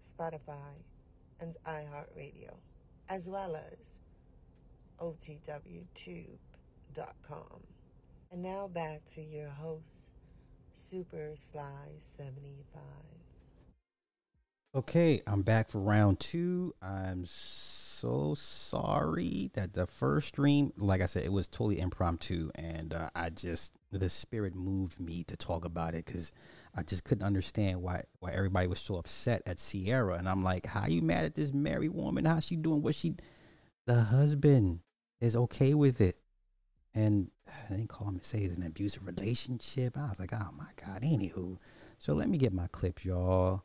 Spotify, and iHeartRadio, as well as OTWTube.com. And now back to your host, Super Sly 75. Okay, I'm back for round two. I'm so sorry that the first stream, like I said, it was totally impromptu, and uh, I just the spirit moved me to talk about it because I just couldn't understand why why everybody was so upset at Sierra. and I'm like, how you mad at this married woman? How she doing what she? The husband is okay with it, and they didn't call him say it's an abusive relationship. I was like, oh my god. Anywho, so let me get my clips, y'all.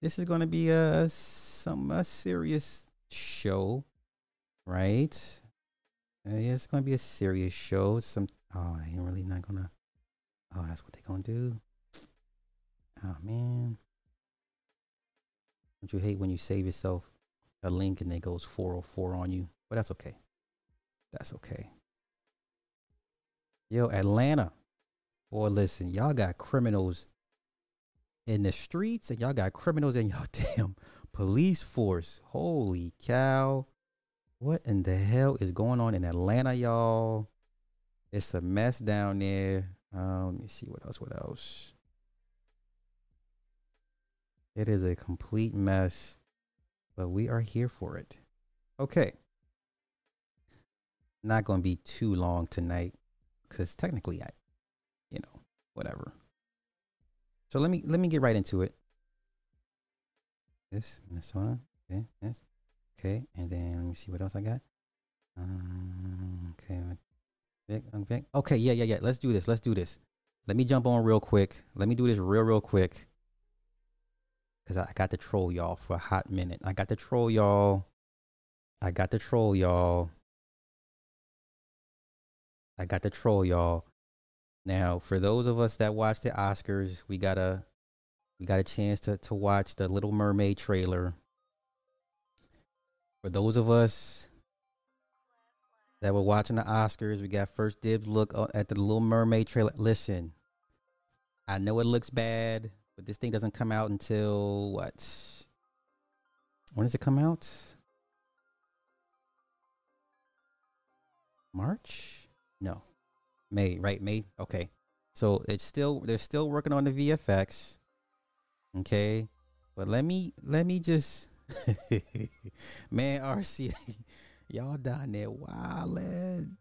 This is gonna be a some a serious show, right? Uh, yeah, it's gonna be a serious show. Some oh, I ain't really not gonna. Oh, that's what they gonna do. Oh man. Don't you hate when you save yourself a link and it goes 404 on you? But that's okay. That's okay. Yo, Atlanta. Boy, listen, y'all got criminals in the streets and y'all got criminals in your damn police force. Holy cow. What in the hell is going on in Atlanta, y'all? It's a mess down there. Um, let me see what else. What else? It is a complete mess, but we are here for it. Okay. Not going to be too long tonight cuz technically I you know, whatever. So let me let me get right into it. This Minnesota, okay, okay, and then let me see what else I got. Um, okay, Vic, Vic. Okay, yeah, yeah, yeah. Let's do this. Let's do this. Let me jump on real quick. Let me do this real, real quick. Cause I got to troll y'all for a hot minute. I got to troll y'all. I got to troll y'all. I got to troll y'all. Now, for those of us that watch the Oscars, we got a we got a chance to to watch the Little Mermaid trailer. For those of us that were watching the Oscars, we got first dibs look uh, at the Little Mermaid trailer. Listen, I know it looks bad, but this thing doesn't come out until what? When does it come out? March? No. May, right? May. Okay. So it's still they're still working on the VFX. Okay. But let me let me just man RC y'all down there wildin'.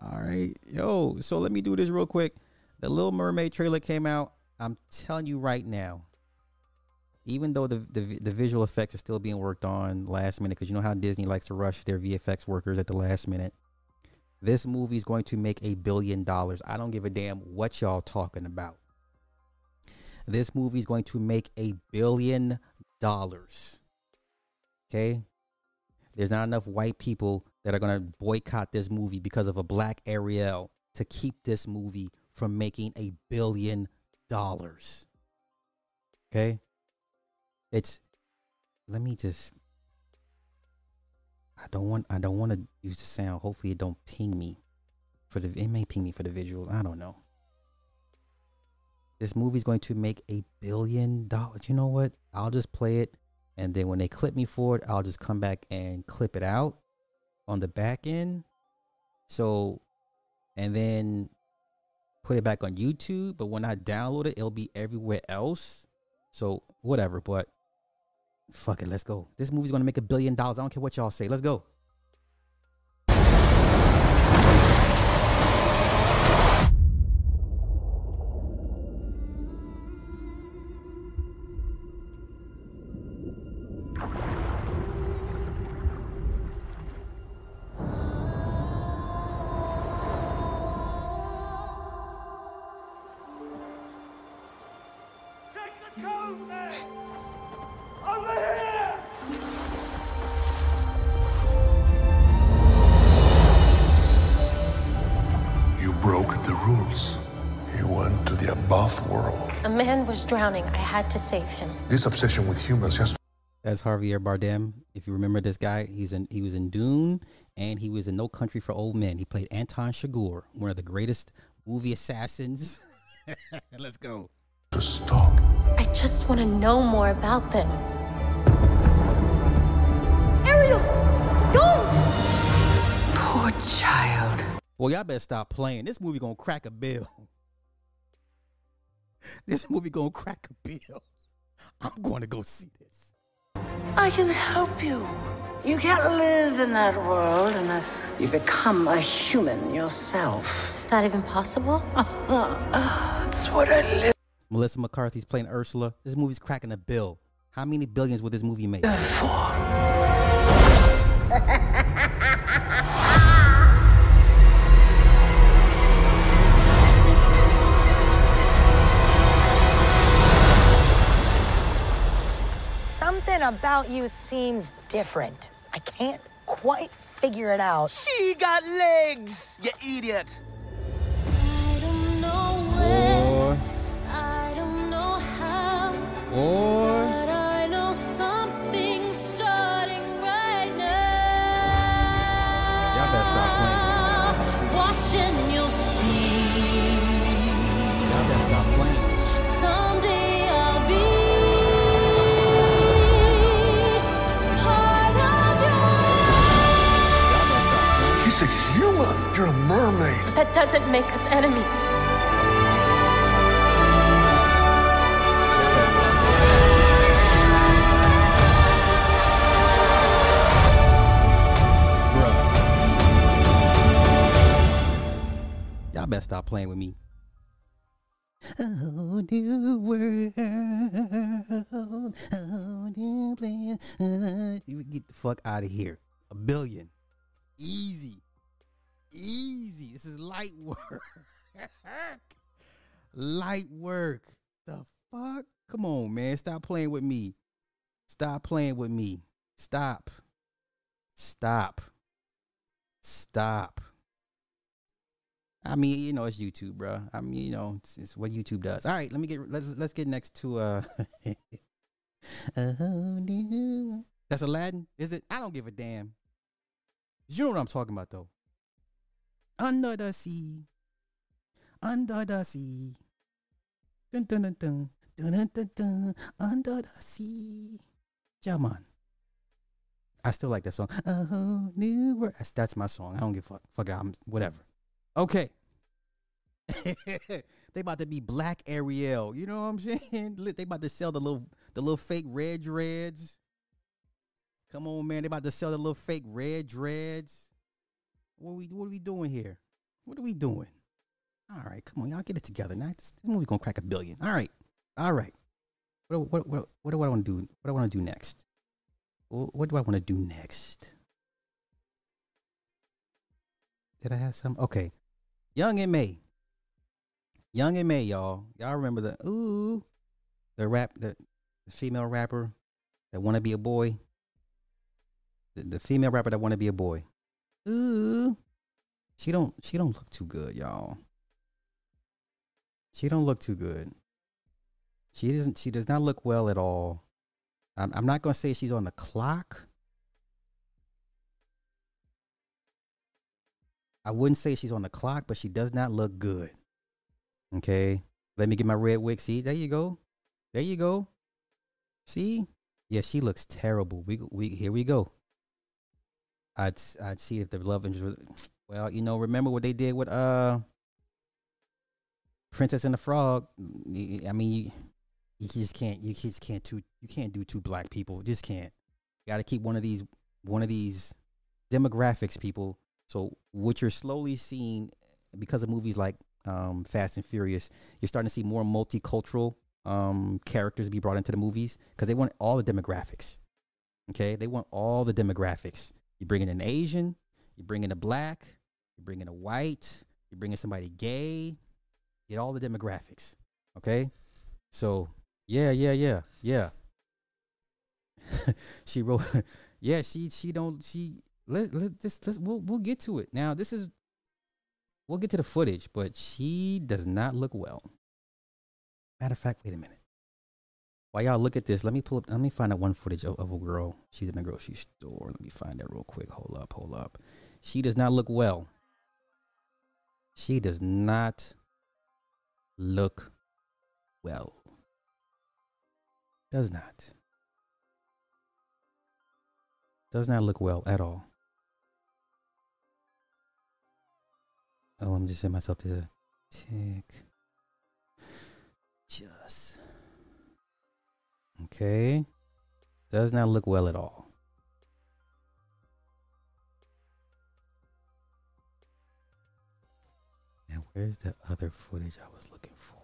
All right. Yo, so let me do this real quick. The Little Mermaid trailer came out. I'm telling you right now, even though the, the the visual effects are still being worked on last minute, because you know how Disney likes to rush their VFX workers at the last minute. This movie is going to make a billion dollars. I don't give a damn what y'all talking about. This movie is going to make a billion dollars. Okay? There's not enough white people that are going to boycott this movie because of a black Ariel to keep this movie from making a billion dollars. Okay? It's let me just I don't want I don't want to use the sound. Hopefully it don't ping me for the it may ping me for the visual. I don't know. This movie's going to make a billion dollars. You know what? I'll just play it and then when they clip me for it, I'll just come back and clip it out on the back end. So and then put it back on YouTube, but when I download it, it'll be everywhere else. So whatever, but Fuck it, let's go. This movie's gonna make a billion dollars. I don't care what y'all say. Let's go. Drowning. I had to save him. This obsession with humans has That's Javier Bardem. If you remember this guy, he's in he was in Dune and he was in No Country for Old Men. He played Anton Chigurh, one of the greatest movie assassins. Let's go. to stop. I just want to know more about them. Ariel, don't! Poor child. Well, y'all better stop playing. This movie gonna crack a bill. This movie gonna crack a bill. I'm going to go see this. I can help you. You can't live in that world unless you become a human yourself. Is that even possible? That's what I live Melissa McCarthy's playing Ursula. This movie's cracking a bill. How many billions will this movie make? for. Something about you seems different. I can't quite figure it out. She got legs, you idiot. That doesn't make us enemies. Y'all better stop playing with me. Oh, new world. Oh, new plan. Get the fuck out of here. A billion. Easy. Easy. This is light work. light work. The fuck? Come on, man. Stop playing with me. Stop playing with me. Stop. Stop. Stop. I mean, you know, it's YouTube, bro. I mean, you know, it's, it's what YouTube does. All right, let me get let's let's get next to uh. That's Aladdin, is it? I don't give a damn. You know what I'm talking about, though. Under the sea, under the sea, dun dun dun dun dun dun dun, dun under the sea. Yeah, man. I still like that song. A whole new world. That's, that's my song. I don't give a fuck. Fuck it. I'm whatever. Okay. they about to be black Ariel. You know what I'm saying? They about to sell the little the little fake red dreads. Come on, man. They about to sell the little fake red dreads. What we what are we doing here? What are we doing? All right, come on, y'all get it together. Now this, this movie gonna crack a billion. All right, all right. What what what what do I want to do? What do I want to do next? Wh- What do I want to do next? Did I have some? Okay. Young MA. Young MA, y'all. Y'all remember the ooh, the rap, the, the female rapper that want to be a boy. The, the female rapper that want to be a boy. Ooh, she don't. She don't look too good, y'all. She don't look too good. She doesn't. She does not look well at all. I'm, I'm not gonna say she's on the clock. I wouldn't say she's on the clock, but she does not look good. Okay. Let me get my red wig. See, there you go. There you go. See? Yeah, she looks terrible. We we here we go. I'd I'd see if the love interest. Well, you know, remember what they did with uh Princess and the Frog? I mean, you, you just can't. You just can't two. You can't do two black people. Just can't. You got to keep one of these one of these demographics, people. So what you're slowly seeing because of movies like um, Fast and Furious, you're starting to see more multicultural um, characters be brought into the movies because they want all the demographics. Okay, they want all the demographics. You bring in an Asian, you bring in a black, you bring in a white, you bring in somebody gay, get all the demographics. Okay, so yeah, yeah, yeah, yeah. she wrote, yeah, she she don't she let let this let's we'll we'll get to it now. This is we'll get to the footage, but she does not look well. Matter of fact, wait a minute. While y'all look at this, let me pull up. Let me find that one footage of, of a girl. She's in the grocery store. Let me find that real quick. Hold up, hold up. She does not look well. She does not look well. Does not. Does not look well at all. Oh, I'm just setting myself to tick. Just. Okay. Does not look well at all. Now, where's the other footage I was looking for?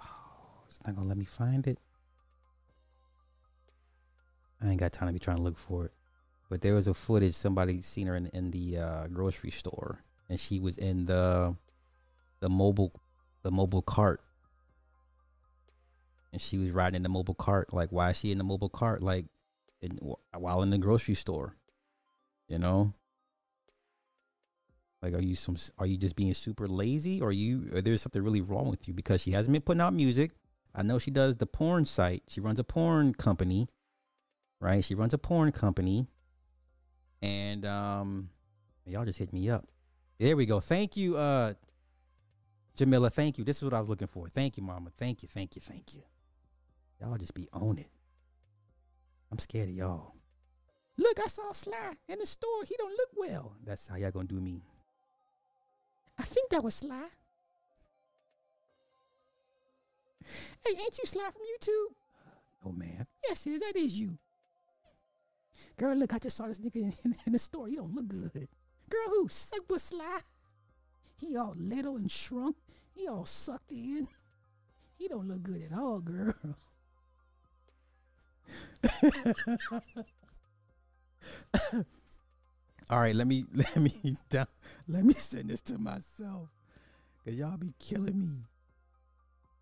Oh, it's not gonna let me find it. I ain't got time to be trying to look for it. But there was a footage somebody seen her in in the uh, grocery store, and she was in the the mobile the mobile cart, and she was riding in the mobile cart. Like, why is she in the mobile cart? Like, in, while in the grocery store, you know. Like, are you some? Are you just being super lazy, or are you? There's something really wrong with you because she hasn't been putting out music. I know she does the porn site. She runs a porn company, right? She runs a porn company, and um, y'all just hit me up. There we go. Thank you, uh, Jamila. Thank you. This is what I was looking for. Thank you, Mama. Thank you. Thank you. Thank you. Y'all just be on it. I'm scared of y'all. Look, I saw Sly in the store. He don't look well. That's how y'all gonna do me. I think that was Sly. Hey, ain't you Sly from YouTube? No, ma'am. Yes, it is. That is you. Girl, look, I just saw this nigga in, in, the store. He don't look good. Girl, who? Super Sly? He all little and shrunk. He all sucked in. He don't look good at all, girl. all right, let me let me let me send this to myself. Cause y'all be killing me.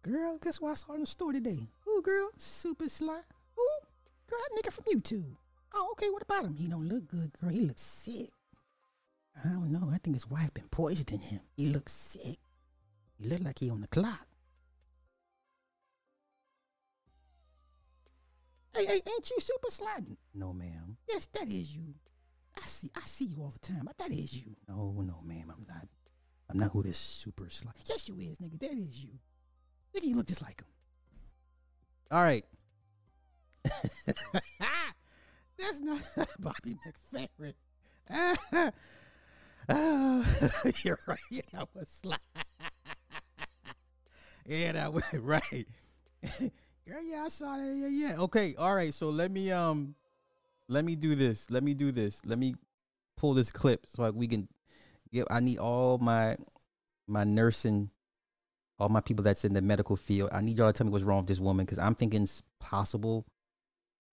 Girl, guess what I saw in the store today? Ooh, girl, super sly. Ooh, girl, that nigga from YouTube. Oh, okay, what about him? He don't look good, girl. He looks sick. I don't know. I think his wife been poisoning him. He looks sick. He look like he on the clock. Hey, hey, ain't you super sliding? No, ma'am. Yes, that is you. I see I see you all the time. That is you. No, no, ma'am, I'm not. I'm not who this super slide. Yes, you is, nigga. That is you. Nigga, you look just like him. All right. That's not Bobby McFerrin. Ah, you're right. Yeah, that was slide. yeah, that was right. Girl, yeah, I saw that. Yeah, yeah. Okay, all right. So let me um, let me do this. Let me do this. Let me pull this clip so like we can get. I need all my my nursing, all my people that's in the medical field. I need y'all to tell me what's wrong with this woman because I'm thinking possible,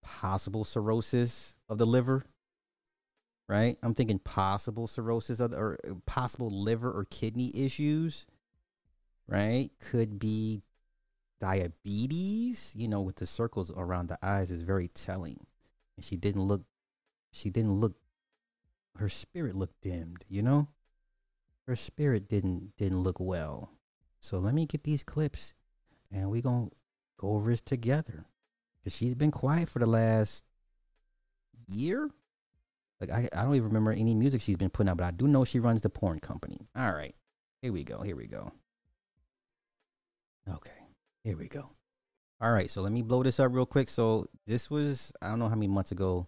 possible cirrhosis of the liver. Right, I'm thinking possible cirrhosis of the, or possible liver or kidney issues. Right, could be diabetes, you know, with the circles around the eyes is very telling. And she didn't look she didn't look her spirit looked dimmed, you know? Her spirit didn't didn't look well. So let me get these clips and we going to go over this together. Cuz she's been quiet for the last year. Like I I don't even remember any music she's been putting out, but I do know she runs the porn company. All right. Here we go. Here we go. Okay. Here we go. All right, so let me blow this up real quick. So this was I don't know how many months ago,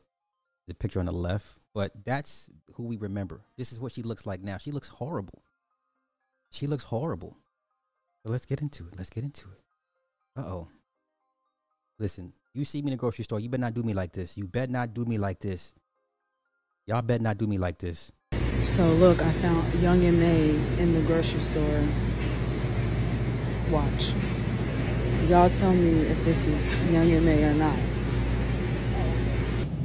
the picture on the left, but that's who we remember. This is what she looks like now. She looks horrible. She looks horrible. So let's get into it. Let's get into it. Uh oh. Listen, you see me in the grocery store. You better not do me like this. You better not do me like this. Y'all better not do me like this. So look, I found Young MA in the grocery store. Watch. Y'all tell me if this is Young MA or not.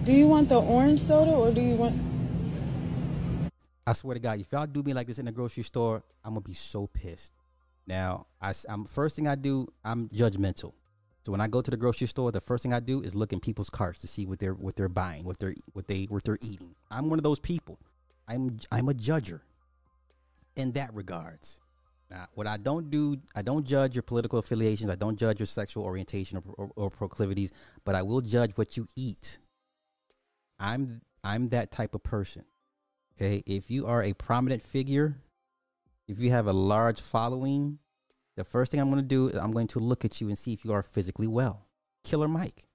Do you want the orange soda or do you want? I swear to God, if y'all do me like this in the grocery store, I'm gonna be so pissed. Now, I, am first thing I do, I'm judgmental. So when I go to the grocery store, the first thing I do is look in people's carts to see what they're what they're buying, what they're what they what they're eating. I'm one of those people. I'm I'm a judger in that regards. Now, what I don't do, I don't judge your political affiliations. I don't judge your sexual orientation or, or, or proclivities, but I will judge what you eat. I'm I'm that type of person. Okay, if you are a prominent figure, if you have a large following, the first thing I'm going to do is I'm going to look at you and see if you are physically well. Killer Mike.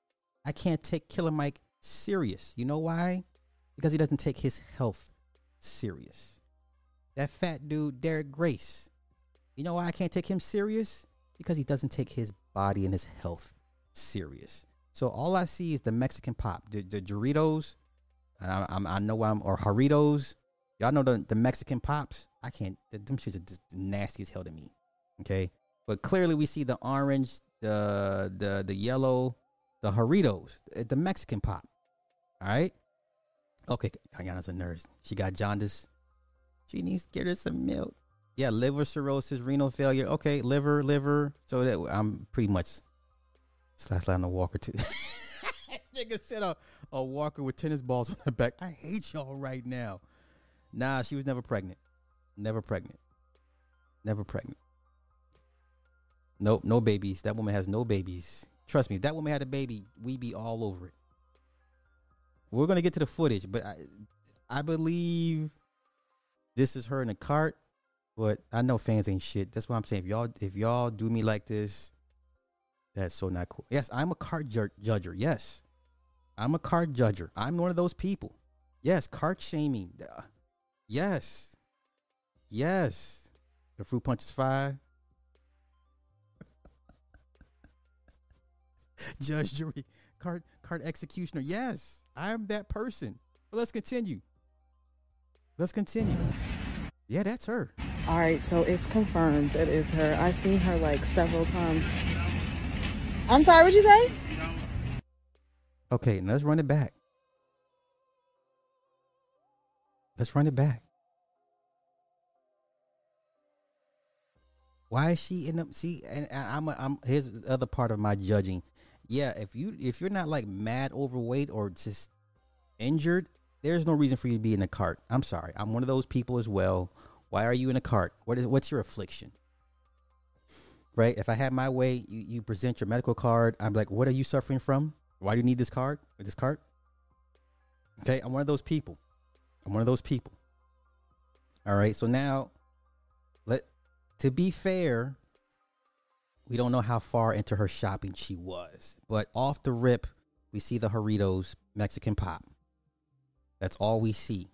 I can't take Killer Mike serious. You know why? Because he doesn't take his health serious. That fat dude, Derek Grace. You know why I can't take him serious? Because he doesn't take his body and his health serious. So all I see is the Mexican pop, the, the Doritos. I, I'm, I know I'm or Doritos. Y'all know the, the Mexican pops. I can't. Them shits are just nasty as hell to me. Okay, but clearly we see the orange, the the the yellow, the Doritos, eh, the Mexican pop. All right. Okay, Kayana's a nurse. She got jaundice. She needs to get her some milk. Yeah, liver cirrhosis, renal failure. Okay, liver, liver. So that I'm pretty much slash on a walker too. nigga said a, a walker with tennis balls on the back. I hate y'all right now. Nah, she was never pregnant. Never pregnant. Never pregnant. Nope, no babies. That woman has no babies. Trust me, if that woman had a baby, we'd be all over it. We're gonna get to the footage, but I, I believe this is her in a cart. But I know fans ain't shit. That's what I'm saying. If y'all, if y'all do me like this, that's so not cool. Yes, I'm a card ju- judger. Yes, I'm a card judger. I'm one of those people. Yes, card shaming. Yes, yes. The fruit punch is five. Judge, jury, card, card executioner. Yes, I'm that person. But let's continue. Let's continue. Yeah, that's her. All right, so it's confirmed. It is her. I've seen her like several times. I'm sorry, what'd you say? Okay, let's run it back. Let's run it back. Why is she in the see? And, I'm a, I'm here's the other part of my judging. Yeah, if you if you're not like mad overweight or just injured, there's no reason for you to be in the cart. I'm sorry, I'm one of those people as well. Why are you in a cart? What is what's your affliction? Right? If I had my way, you, you present your medical card. I'm like, what are you suffering from? Why do you need this card? This cart? Okay, I'm one of those people. I'm one of those people. All right, so now let to be fair, we don't know how far into her shopping she was, but off the rip, we see the Doritos Mexican pop. That's all we see.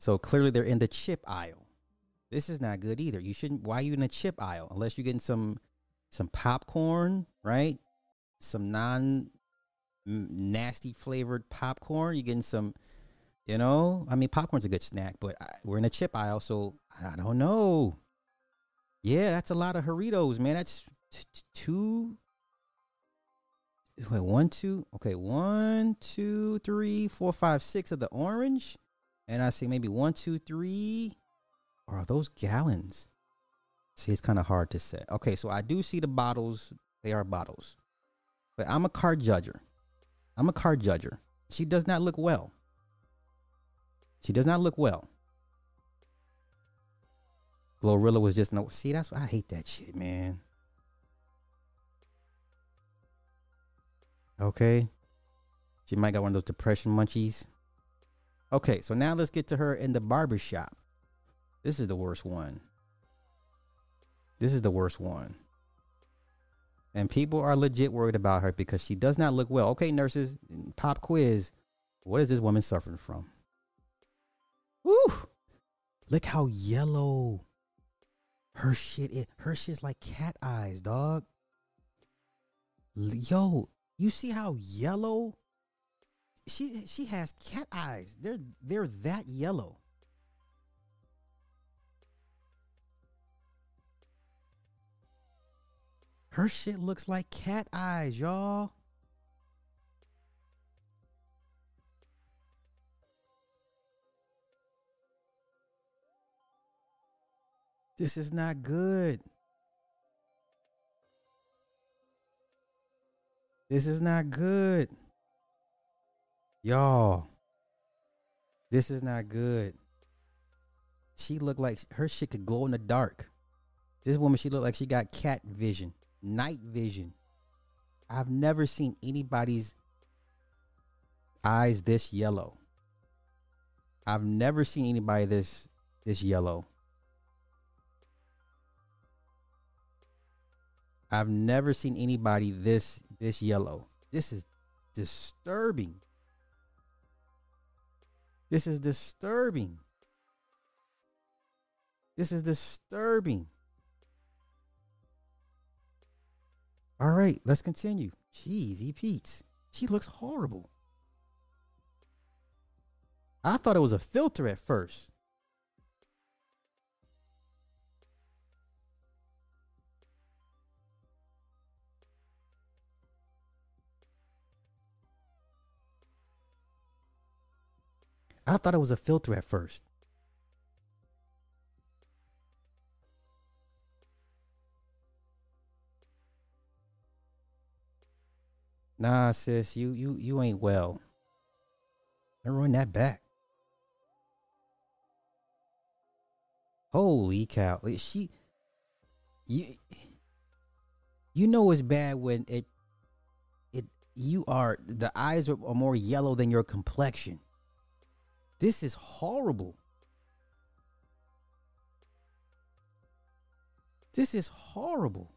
So clearly they're in the chip aisle. This is not good either. You shouldn't. Why are you in the chip aisle unless you're getting some some popcorn, right? Some non mm, nasty flavored popcorn. You're getting some, you know. I mean, popcorn's a good snack, but I, we're in the chip aisle, so I don't know. Yeah, that's a lot of Doritos, man. That's t- t- two. Wait, one, two. Okay, one, two, three, four, five, six of the orange, and I see maybe one, two, three. Or are those gallons? See, it's kind of hard to say. Okay, so I do see the bottles. They are bottles, but I'm a card judger. I'm a card judger. She does not look well. She does not look well. Glorilla was just no. See, that's why I hate that shit, man. Okay. She might got one of those depression munchies. Okay, so now let's get to her in the barber shop. This is the worst one. This is the worst one. And people are legit worried about her because she does not look well. Okay, nurses, pop quiz. What is this woman suffering from? Woo! Look how yellow her shit is. Her shit's like cat eyes, dog. Yo, you see how yellow? She she has cat eyes. They're they're that yellow. Her shit looks like cat eyes, y'all. This is not good. This is not good. Y'all. This is not good. She looked like her shit could glow in the dark. This woman, she looked like she got cat vision, night vision. I've never seen anybody's eyes this yellow. I've never seen anybody this this yellow. I've never seen anybody this this yellow. This is disturbing. This is disturbing. This is disturbing. All right, let's continue. Jeez, E. Pete's. She looks horrible. I thought it was a filter at first. I thought it was a filter at first. Nah, sis, you you you ain't well. Don't run that back. Holy cow! She, you, you know it's bad when it, it you are the eyes are, are more yellow than your complexion. This is horrible. This is horrible.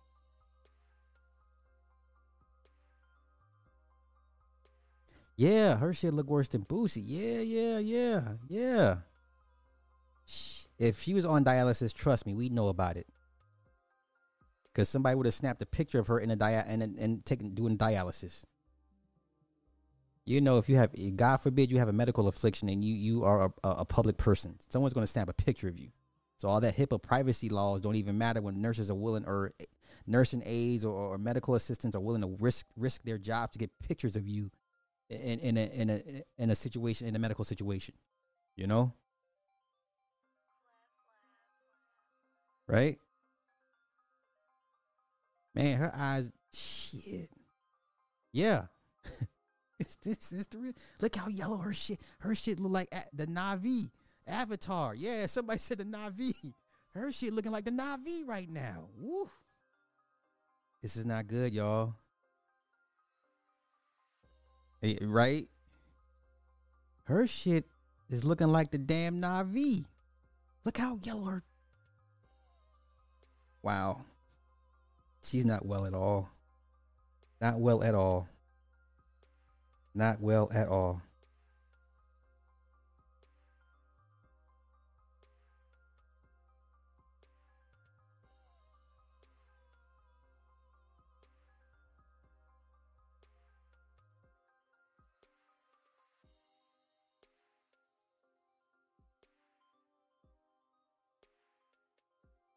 Yeah, her shit look worse than Boosie. Yeah, yeah, yeah, yeah. If she was on dialysis, trust me, we know about it. Cause somebody would have snapped a picture of her in a dia and and, and taking doing dialysis. You know, if you have, God forbid, you have a medical affliction and you you are a, a public person, someone's going to snap a picture of you. So all that HIPAA privacy laws don't even matter when nurses are willing or eh, nursing aides or, or medical assistants are willing to risk risk their jobs to get pictures of you in in a in a in a situation in a medical situation. You know, right? Man, her eyes, shit. Yeah. It's- this is the real. Look how yellow her shit. Her shit look like the Na'vi Avatar. Yeah, somebody said the Na'vi. Her shit looking like the Na'vi right now. Woo. This is not good, y'all. Eh, right? Her shit is looking like the damn Na'vi. Look how yellow her. Wow. She's not well at all. Not well at all. Not well at all.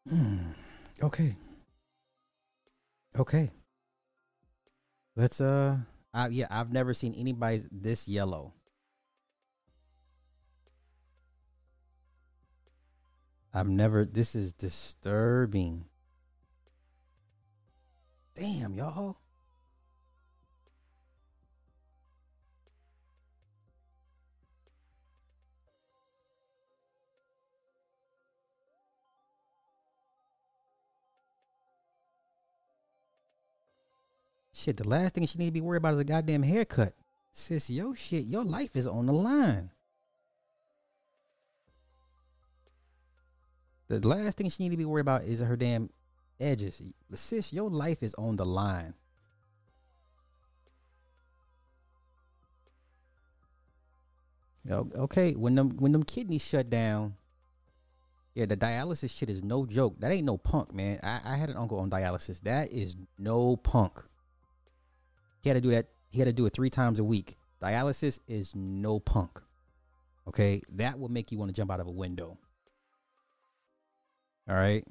Hmm. Okay. Okay. Let's uh I, yeah, I've never seen anybody this yellow. I've never this is disturbing. Damn, y'all. Shit, the last thing she need to be worried about is a goddamn haircut. Sis, yo shit, your life is on the line. The last thing she need to be worried about is her damn edges. Sis, your life is on the line. Okay, when them when them kidneys shut down, yeah, the dialysis shit is no joke. That ain't no punk, man. I, I had an uncle on dialysis. That is no punk. He had to do that. He had to do it three times a week. Dialysis is no punk. Okay, that will make you want to jump out of a window. All right.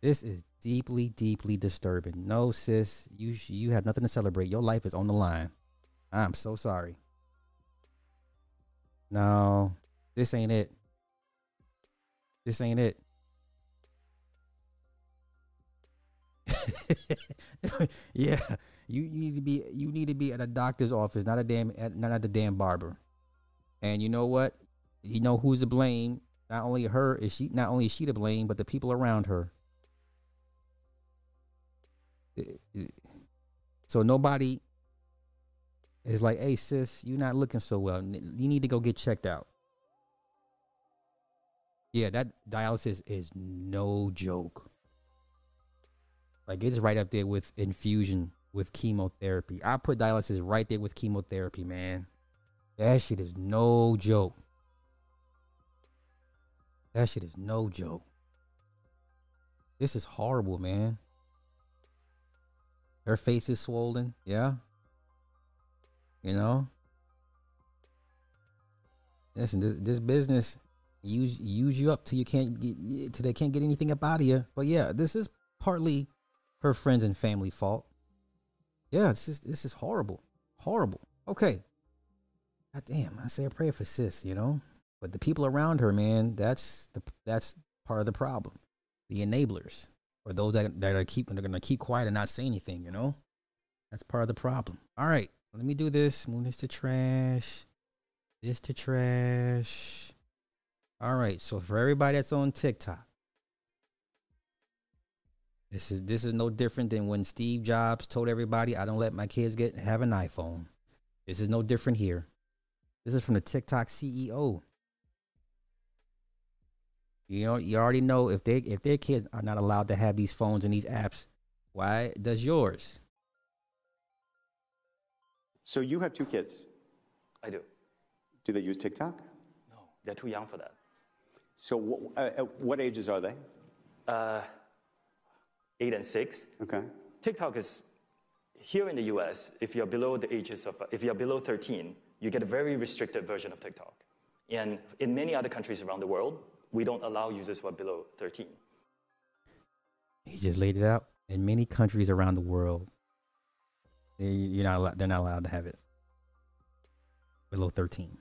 This is deeply, deeply disturbing. No, sis, you you have nothing to celebrate. Your life is on the line. I'm so sorry. No, this ain't it. This ain't it. yeah, you, you need to be you need to be at a doctor's office, not a damn at, not at the damn barber. And you know what? You know who's to blame not only her is she not only is she to blame, but the people around her. So nobody is like, "Hey sis, you're not looking so well. You need to go get checked out." Yeah, that dialysis is no joke. Like it's right up there with infusion with chemotherapy. I put dialysis right there with chemotherapy, man. That shit is no joke. That shit is no joke. This is horrible, man. Her face is swollen, yeah. You know. Listen, this, this business use use you up till you can't get till they can't get anything up out of you. But yeah, this is partly her friends and family fault. Yeah, this is this is horrible, horrible. Okay, God damn, I say a prayer for sis, you know. But the people around her, man, that's the that's part of the problem. The enablers, or those that that are keeping, they're gonna keep quiet and not say anything, you know. That's part of the problem. All right, let me do this. Move this to trash. This to trash. All right, so for everybody that's on TikTok, this is this is no different than when Steve Jobs told everybody, "I don't let my kids get have an iPhone." This is no different here. This is from the TikTok CEO. You know, you already know if they if their kids are not allowed to have these phones and these apps, why does yours? So you have two kids. I do. Do they use TikTok? No, they're too young for that. So wh- uh, uh, what ages are they? Uh, eight and six. Okay. TikTok is here in the U.S. If you're below the ages of, if you're below 13, you get a very restricted version of TikTok. And in many other countries around the world, we don't allow users who are below 13. He just laid it out. In many countries around the world, they, you're not allowed, they're not allowed to have it below 13.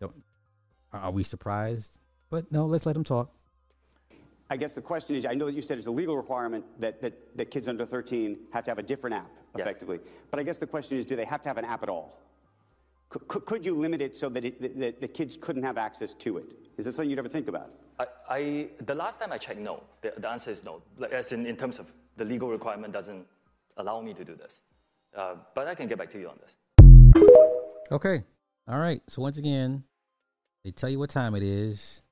So, are we surprised? But no, let's let him talk. I guess the question is I know that you said it's a legal requirement that, that, that kids under 13 have to have a different app, Yes. effectively. But I guess the question is do they have to have an app at all? Could, could, could you limit it so that, it, that, that the kids couldn't have access to it? Is that something you'd ever think about? I, I, the last time I checked, no. The, the answer is no. Like, as in, in terms of the legal requirement doesn't allow me to do this. Uh, but I can get back to you on this. Okay. All right. So once again, they tell you what time it is.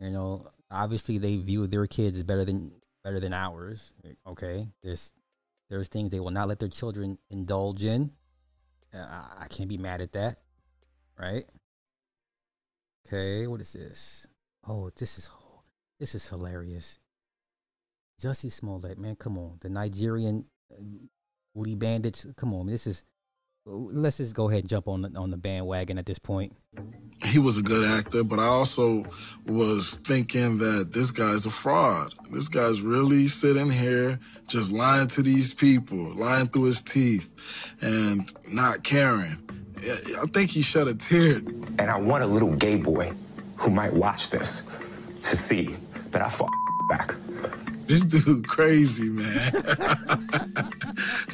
You know, obviously they view their kids better than better than ours. Okay. There's there's things they will not let their children indulge in. Uh, I- can't be mad at that. Right? Okay, what is this? Oh, this is this is hilarious. Jussie Smollett, man, come on. The Nigerian uh, Woody Bandits, come on. This is let's just go ahead and jump on the, on the bandwagon at this point. He was a good actor, but I also was thinking that this guy's a fraud. This guy's really sitting here just lying to these people, lying through his teeth, and not caring. I think he shed a tear. And I want a little gay boy who might watch this to see that I fought back. This dude crazy, man.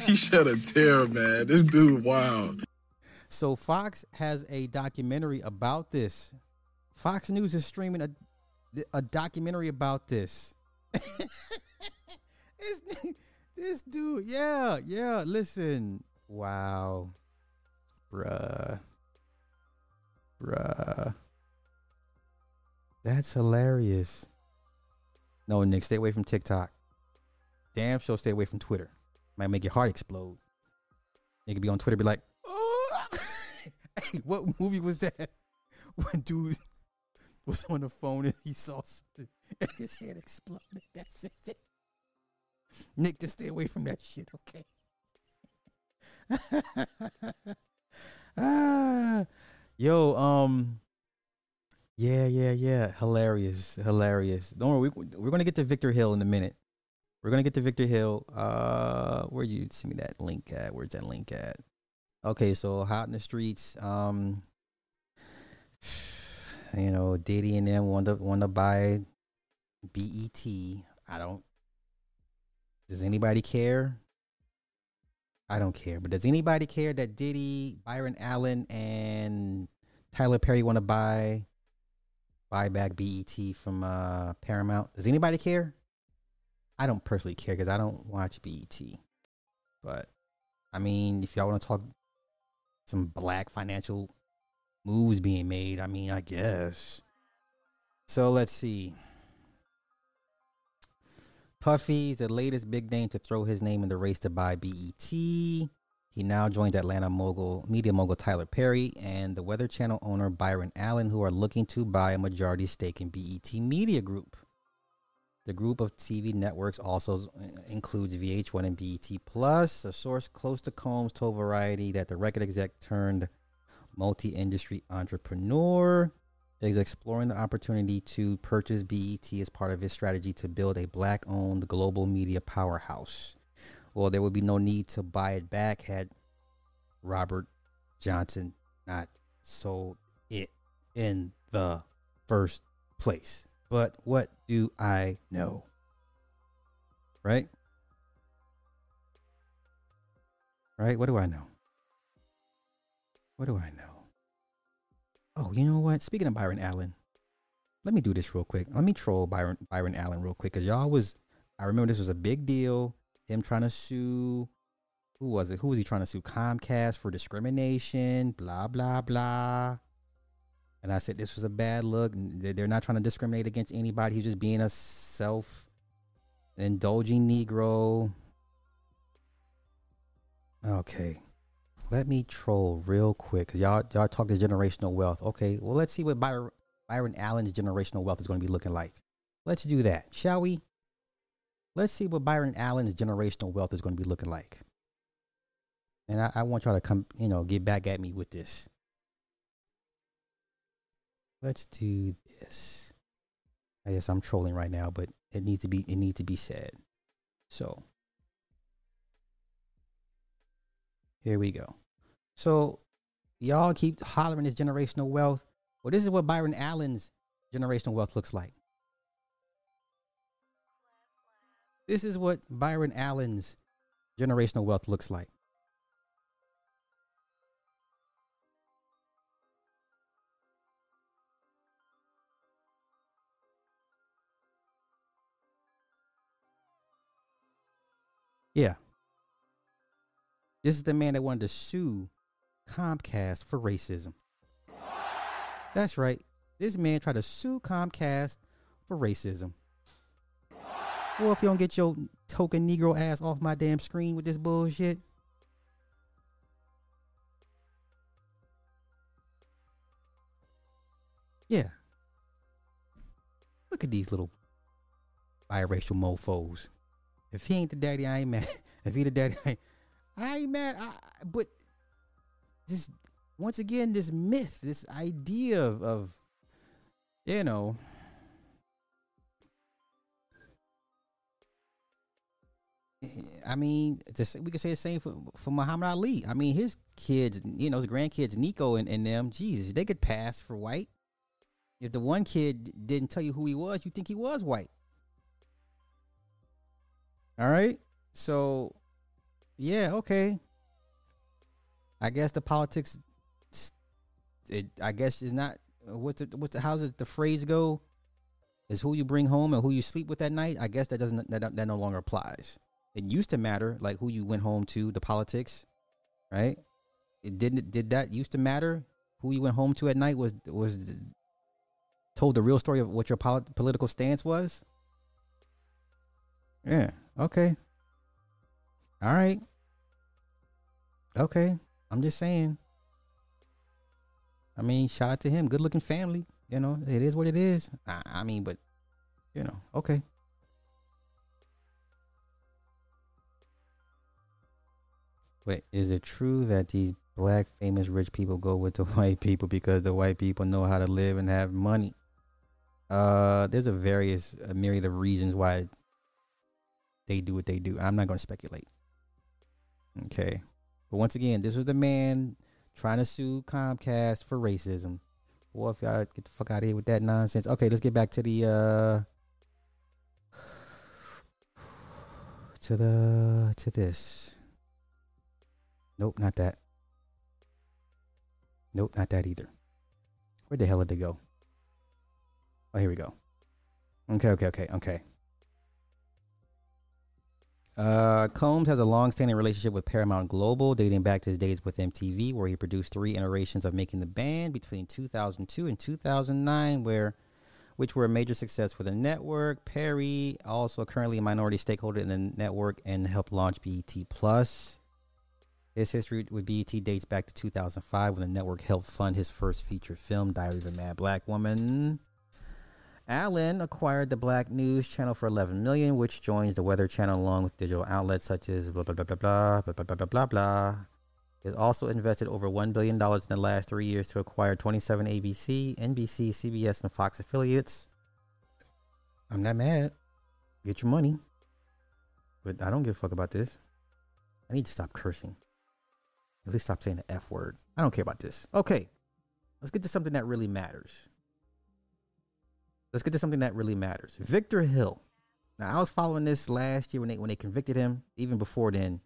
he shed a tear, man. This dude wild. So Fox has a documentary about this. Fox News is streaming a a documentary about this. this, this dude, yeah, yeah. Listen, wow, bruh, bruh, that's hilarious. No, Nick, stay away from TikTok. Damn sure stay away from Twitter. Might make your heart explode. Nigga be on Twitter, be like, hey, what movie was that? When dude was on the phone and he saw something and his head exploded. That's it. Nick, just stay away from that shit, okay? ah, yo, um, yeah, yeah, yeah, hilarious, hilarious. Don't worry, we, we're gonna get to Victor Hill in a minute. We're gonna get to Victor Hill. Uh, where you send me that link at? Where's that link at? Okay, so hot in the streets. Um, you know, Diddy and them want to want to buy BET. I don't. Does anybody care? I don't care. But does anybody care that Diddy, Byron Allen, and Tyler Perry want to buy buy back BET from uh, Paramount. Does anybody care? I don't personally care because I don't watch BET. But I mean, if y'all want to talk some black financial moves being made, I mean, I guess. So let's see. Puffy's the latest big name to throw his name in the race to buy BET. He now joins Atlanta mogul, media mogul Tyler Perry and the Weather Channel owner Byron Allen, who are looking to buy a majority stake in BET Media Group. The group of TV networks also uh, includes VH1 and BET Plus. A source close to Combs told Variety that the record exec turned multi-industry entrepreneur is exploring the opportunity to purchase BET as part of his strategy to build a black-owned global media powerhouse. Well, there would be no need to buy it back had Robert Johnson not sold it in the first place. But what do I know? Right? Right? What do I know? What do I know? Oh, you know what? Speaking of Byron Allen, let me do this real quick. Let me troll Byron Byron Allen real quick because y'all was I remember this was a big deal. Him trying to sue who was it? Who was he trying to sue? Comcast for discrimination, blah blah blah. And I said this was a bad look. They're not trying to discriminate against anybody. He's just being a self indulging Negro. Okay. Let me troll real quick because y'all y'all talk to generational wealth. Okay, well let's see what Byron, Byron Allen's generational wealth is going to be looking like. Let's do that, shall we? Let's see what Byron Allen's generational wealth is going to be looking like. And I, I want y'all to come, you know, get back at me with this. Let's do this. I guess I'm trolling right now, but it needs to be it needs to be said. So here we go. So y'all keep hollering this generational wealth. Well, this is what Byron Allen's generational wealth looks like. This is what Byron Allen's generational wealth looks like. Yeah. This is the man that wanted to sue Comcast for racism. That's right. This man tried to sue Comcast for racism. Well, if you don't get your token Negro ass off my damn screen with this bullshit. Yeah. Look at these little biracial mofos. If he ain't the daddy, I ain't mad. If he the daddy, I ain't, mad. I, but this once again, this myth, this idea of, of you know, I mean, we could say the same for, for Muhammad Ali. I mean, his kids, you know, his grandkids, Nico and, and them, Jesus, they could pass for white. If the one kid didn't tell you who he was, you think he was white. All right. So, yeah, okay. I guess the politics, it, I guess is not what's the what's the how's it the phrase go? Is who you bring home and who you sleep with at night. I guess that doesn't that that no longer applies. It used to matter, like who you went home to, the politics, right? It didn't. Did that used to matter? Who you went home to at night was was told the real story of what your polit- political stance was. Yeah. Okay. All right. Okay. I'm just saying. I mean, shout out to him. Good looking family. You know, it is what it is. I, I mean, but you know, okay. Wait, is it true that these black famous rich people go with the white people because the white people know how to live and have money? Uh, there's a various a myriad of reasons why they do what they do. I'm not going to speculate. Okay. But once again, this was the man trying to sue Comcast for racism. Well, if y'all get the fuck out of here with that nonsense. Okay, let's get back to the uh to the to this. Nope, not that. Nope, not that either. Where the hell did they go? Oh, here we go. Okay, okay, okay, okay. Uh, Combs has a long-standing relationship with Paramount Global, dating back to his days with MTV, where he produced three iterations of Making the Band between 2002 and 2009, where which were a major success for the network. Perry, also currently a minority stakeholder in the network, and helped launch BET Plus. His history with BET dates back to 2005 when the network helped fund his first feature film, Diary of a Mad Black Woman. Allen acquired the Black News Channel for 11 million, which joins the Weather Channel along with digital outlets such as blah blah blah blah blah blah blah blah blah blah. He also invested over $1 billion in the last three years to acquire 27 ABC, NBC, CBS, and Fox affiliates. I'm not mad. Get your money. But I don't give a fuck about this. I need to stop cursing. At least stop saying the F word. I don't care about this. Okay. Let's get to something that really matters. Let's get to something that really matters. Victor Hill. Now I was following this last year when they when they convicted him, even before then,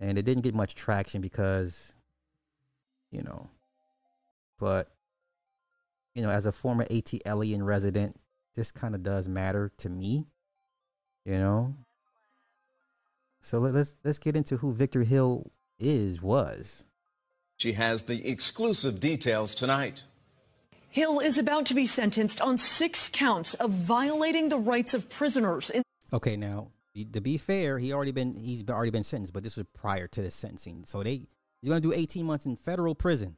and it didn't get much traction because, you know, but you know, as a former ATLian resident, this kind of does matter to me, you know. So let, let's let's get into who Victor Hill is was. She has the exclusive details tonight. Hill is about to be sentenced on six counts of violating the rights of prisoners. In- Okay, now to be fair, he already been he's already been sentenced, but this was prior to the sentencing. So they he's gonna do 18 months in federal prison.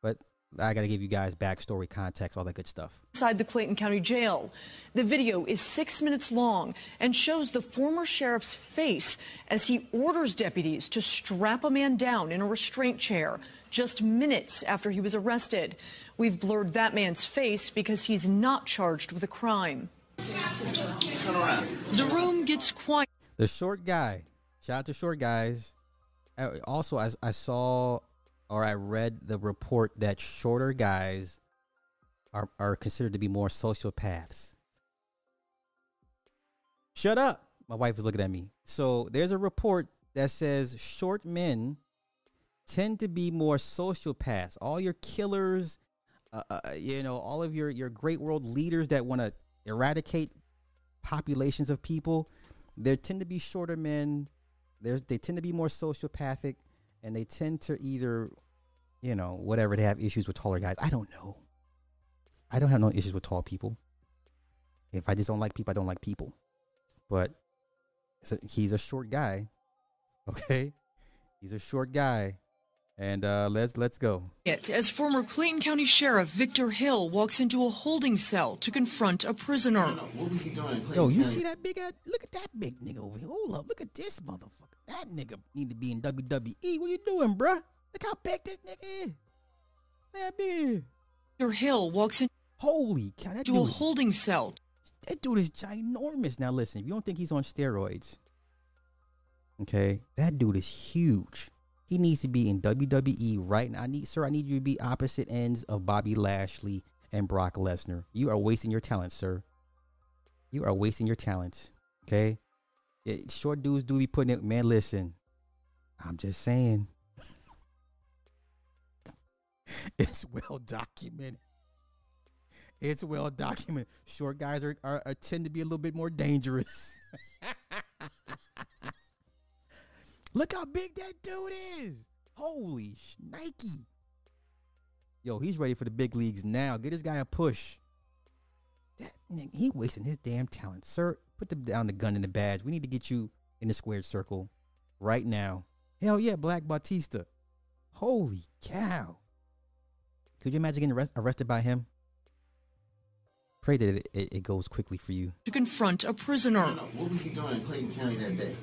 But I gotta give you guys backstory, context, all that good stuff. Inside the Clayton County Jail. The video is six minutes long and shows the former sheriff's face as he orders deputies to strap a man down in a restraint chair just minutes after he was arrested. We've blurred that man's face because he's not charged with a crime. The room gets quiet. The short guy. Shout out to short guys. Uh, Also, I, I saw or I read the report that shorter guys are, are considered to be more sociopaths. Shut up. My wife is looking at me. So there's a report that says short men tend to be more sociopaths. All your killers, uh, uh, you know, all of your, your great world leaders that want to eradicate populations of people, there tend to be shorter men. They're, they tend to be more sociopathic, and they tend to either, you know, whatever they have issues with taller guys. I don't know. I don't have no issues with tall people. If I just don't like people, I don't like people. But so he's a short guy. Okay, he's a short guy, and uh, let's let's go. It as former Clayton County Sheriff Victor Hill walks into a holding cell to confront a prisoner. Yo, you see that big ass? Look at that big nigga over here. Hold up, look at this motherfucker. That nigga need to be in WWE. What are you doing, bruh? Look how big this nigga is. That big. Victor Hill walks in. Holy cow, that a dude, holding cell. that dude is ginormous. Now listen, if you don't think he's on steroids, okay, that dude is huge. He needs to be in WWE right now. I need, sir, I need you to be opposite ends of Bobby Lashley and Brock Lesnar. You are wasting your talent, sir. You are wasting your talents. Okay, It- short dudes do be putting it. Man, listen, I'm just saying. it's well documented. It's well documented. Short guys are, are, are tend to be a little bit more dangerous. Look how big that dude is. Holy sh- Nike. Yo, he's ready for the big leagues now. Get this guy a push. That nigga, he wasting his damn talent. Sir, put the, down the gun and the badge. We need to get you in the squared circle right now. Hell yeah, Black Batista. Holy cow. Could you imagine getting arrest- arrested by him? Pray that it, it, it goes quickly for you. to confront a prisoner. What was you doing in Clayton County that day?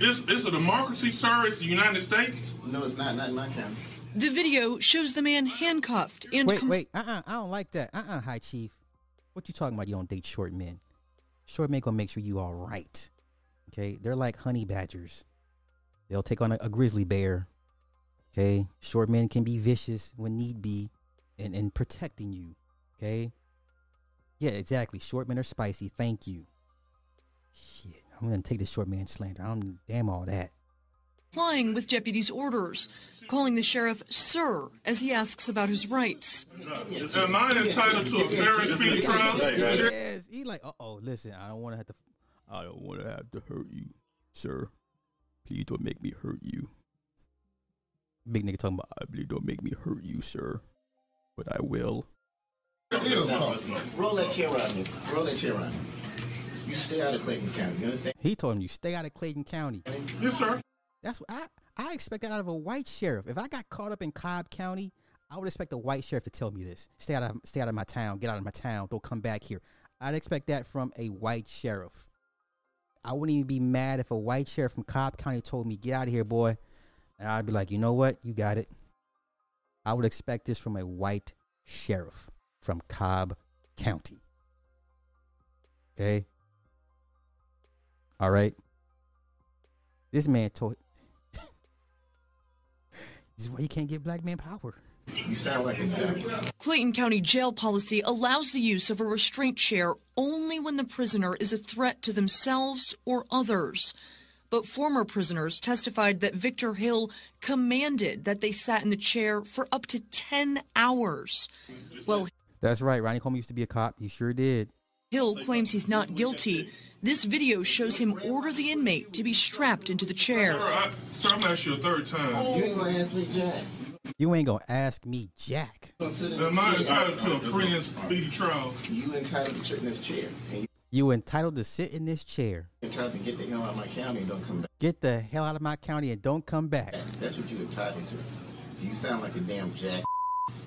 It's, it's a democracy, sir. It's the United States. No, it's not. Not in my county. The video shows the man handcuffed and Wait, com- wait, uh uh I don't like that. Uh uh High Chief. What you talking about? You don't date short men. Short men gonna make sure you all right. Okay? They're like honey badgers. They'll take on a, a grizzly bear. Okay? Short men can be vicious when need be and, and protecting you. Okay? Yeah, exactly. Short men are spicy. Thank you. Shit. I'm gonna take this short man slander. I don't damn all that. complying with deputies' orders, calling the sheriff sir as he asks about his rights. Is Am I entitled to a fair and speedy trial? Yes, he like, uh oh, listen, I don't want to have to, I don't want to have to hurt you, sir. Please don't make me hurt you. Big nigga talking about, please don't make me hurt you, sir. But I will. Roll that chair around me. Roll that chair around me. You stay out of Clayton County. You understand? He told him you stay out of Clayton County. Yes, sir. That's what I I expect that out of a white sheriff. If I got caught up in Cobb County, I would expect a white sheriff to tell me this. Stay out of stay out of my town. Get out of my town. Don't come back here. I'd expect that from a white sheriff. I wouldn't even be mad if a white sheriff from Cobb County told me, "Get out of here, boy." And I'd be like, "You know what? You got it." I would expect this from a white sheriff from Cobb County. Okay. All right. This man told this is why you can't get black man power. You sound like a dummy. Clayton County jail policy allows the use of a restraint chair only when the prisoner is a threat to themselves or others. But former prisoners testified that Victor Hill commanded that they sat in the chair for up to 10 hours. Well, That's right. Ronnie Coleman used to be a cop. He sure did. Hill claims he's not guilty. This video shows him order the inmate to be strapped into the chair. Sir, I, sir, I'm asking you a third time. You ain't gonna ask me, Jack. You ain't gonna ask me jack. Am I entitled to a free and speedy trial? You entitled to sit in this chair. And You entitled to sit in this chair. entitled to get the hell out of my county and don't come back. Get the hell out of my county and don't come back. That's what you're entitled to. You sound like a damn Jack.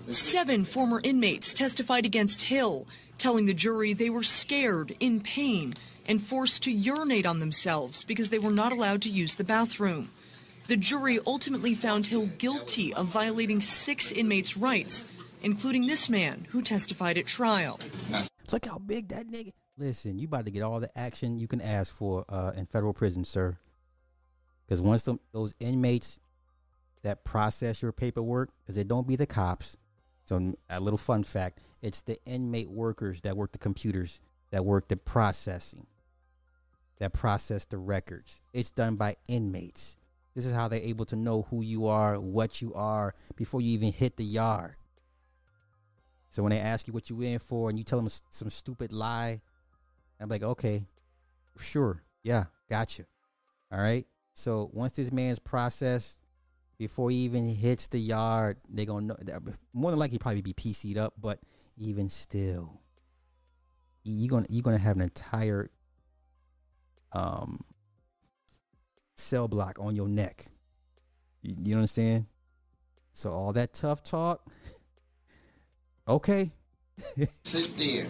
Seven former inmates testified against Hill, telling the jury they were scared, in pain, and forced to urinate on themselves because they were not allowed to use the bathroom. The jury ultimately found Hill guilty of violating six inmates' rights, including this man who testified at trial. Look how big that nigga. Listen, you about to get all the action you can ask for uh, in federal prison, sir. Because once them, those inmates that process your paperwork, because it don't be the cops. So a little fun fact: it's the inmate workers that work the computers, that work the processing, that process the records. It's done by inmates. This is how they're able to know who you are, what you are, before you even hit the yard. So when they ask you what you in for, and you tell them some stupid lie, I'm like, okay, sure, yeah, gotcha. All right. So once this man's processed, before he even hits the yard, they gonna know. that- More than likely, probably be PC'd up, but even still, you gonna you gonna have an entire um cell block on your neck. You, you understand? So all that tough talk. Okay. Sit there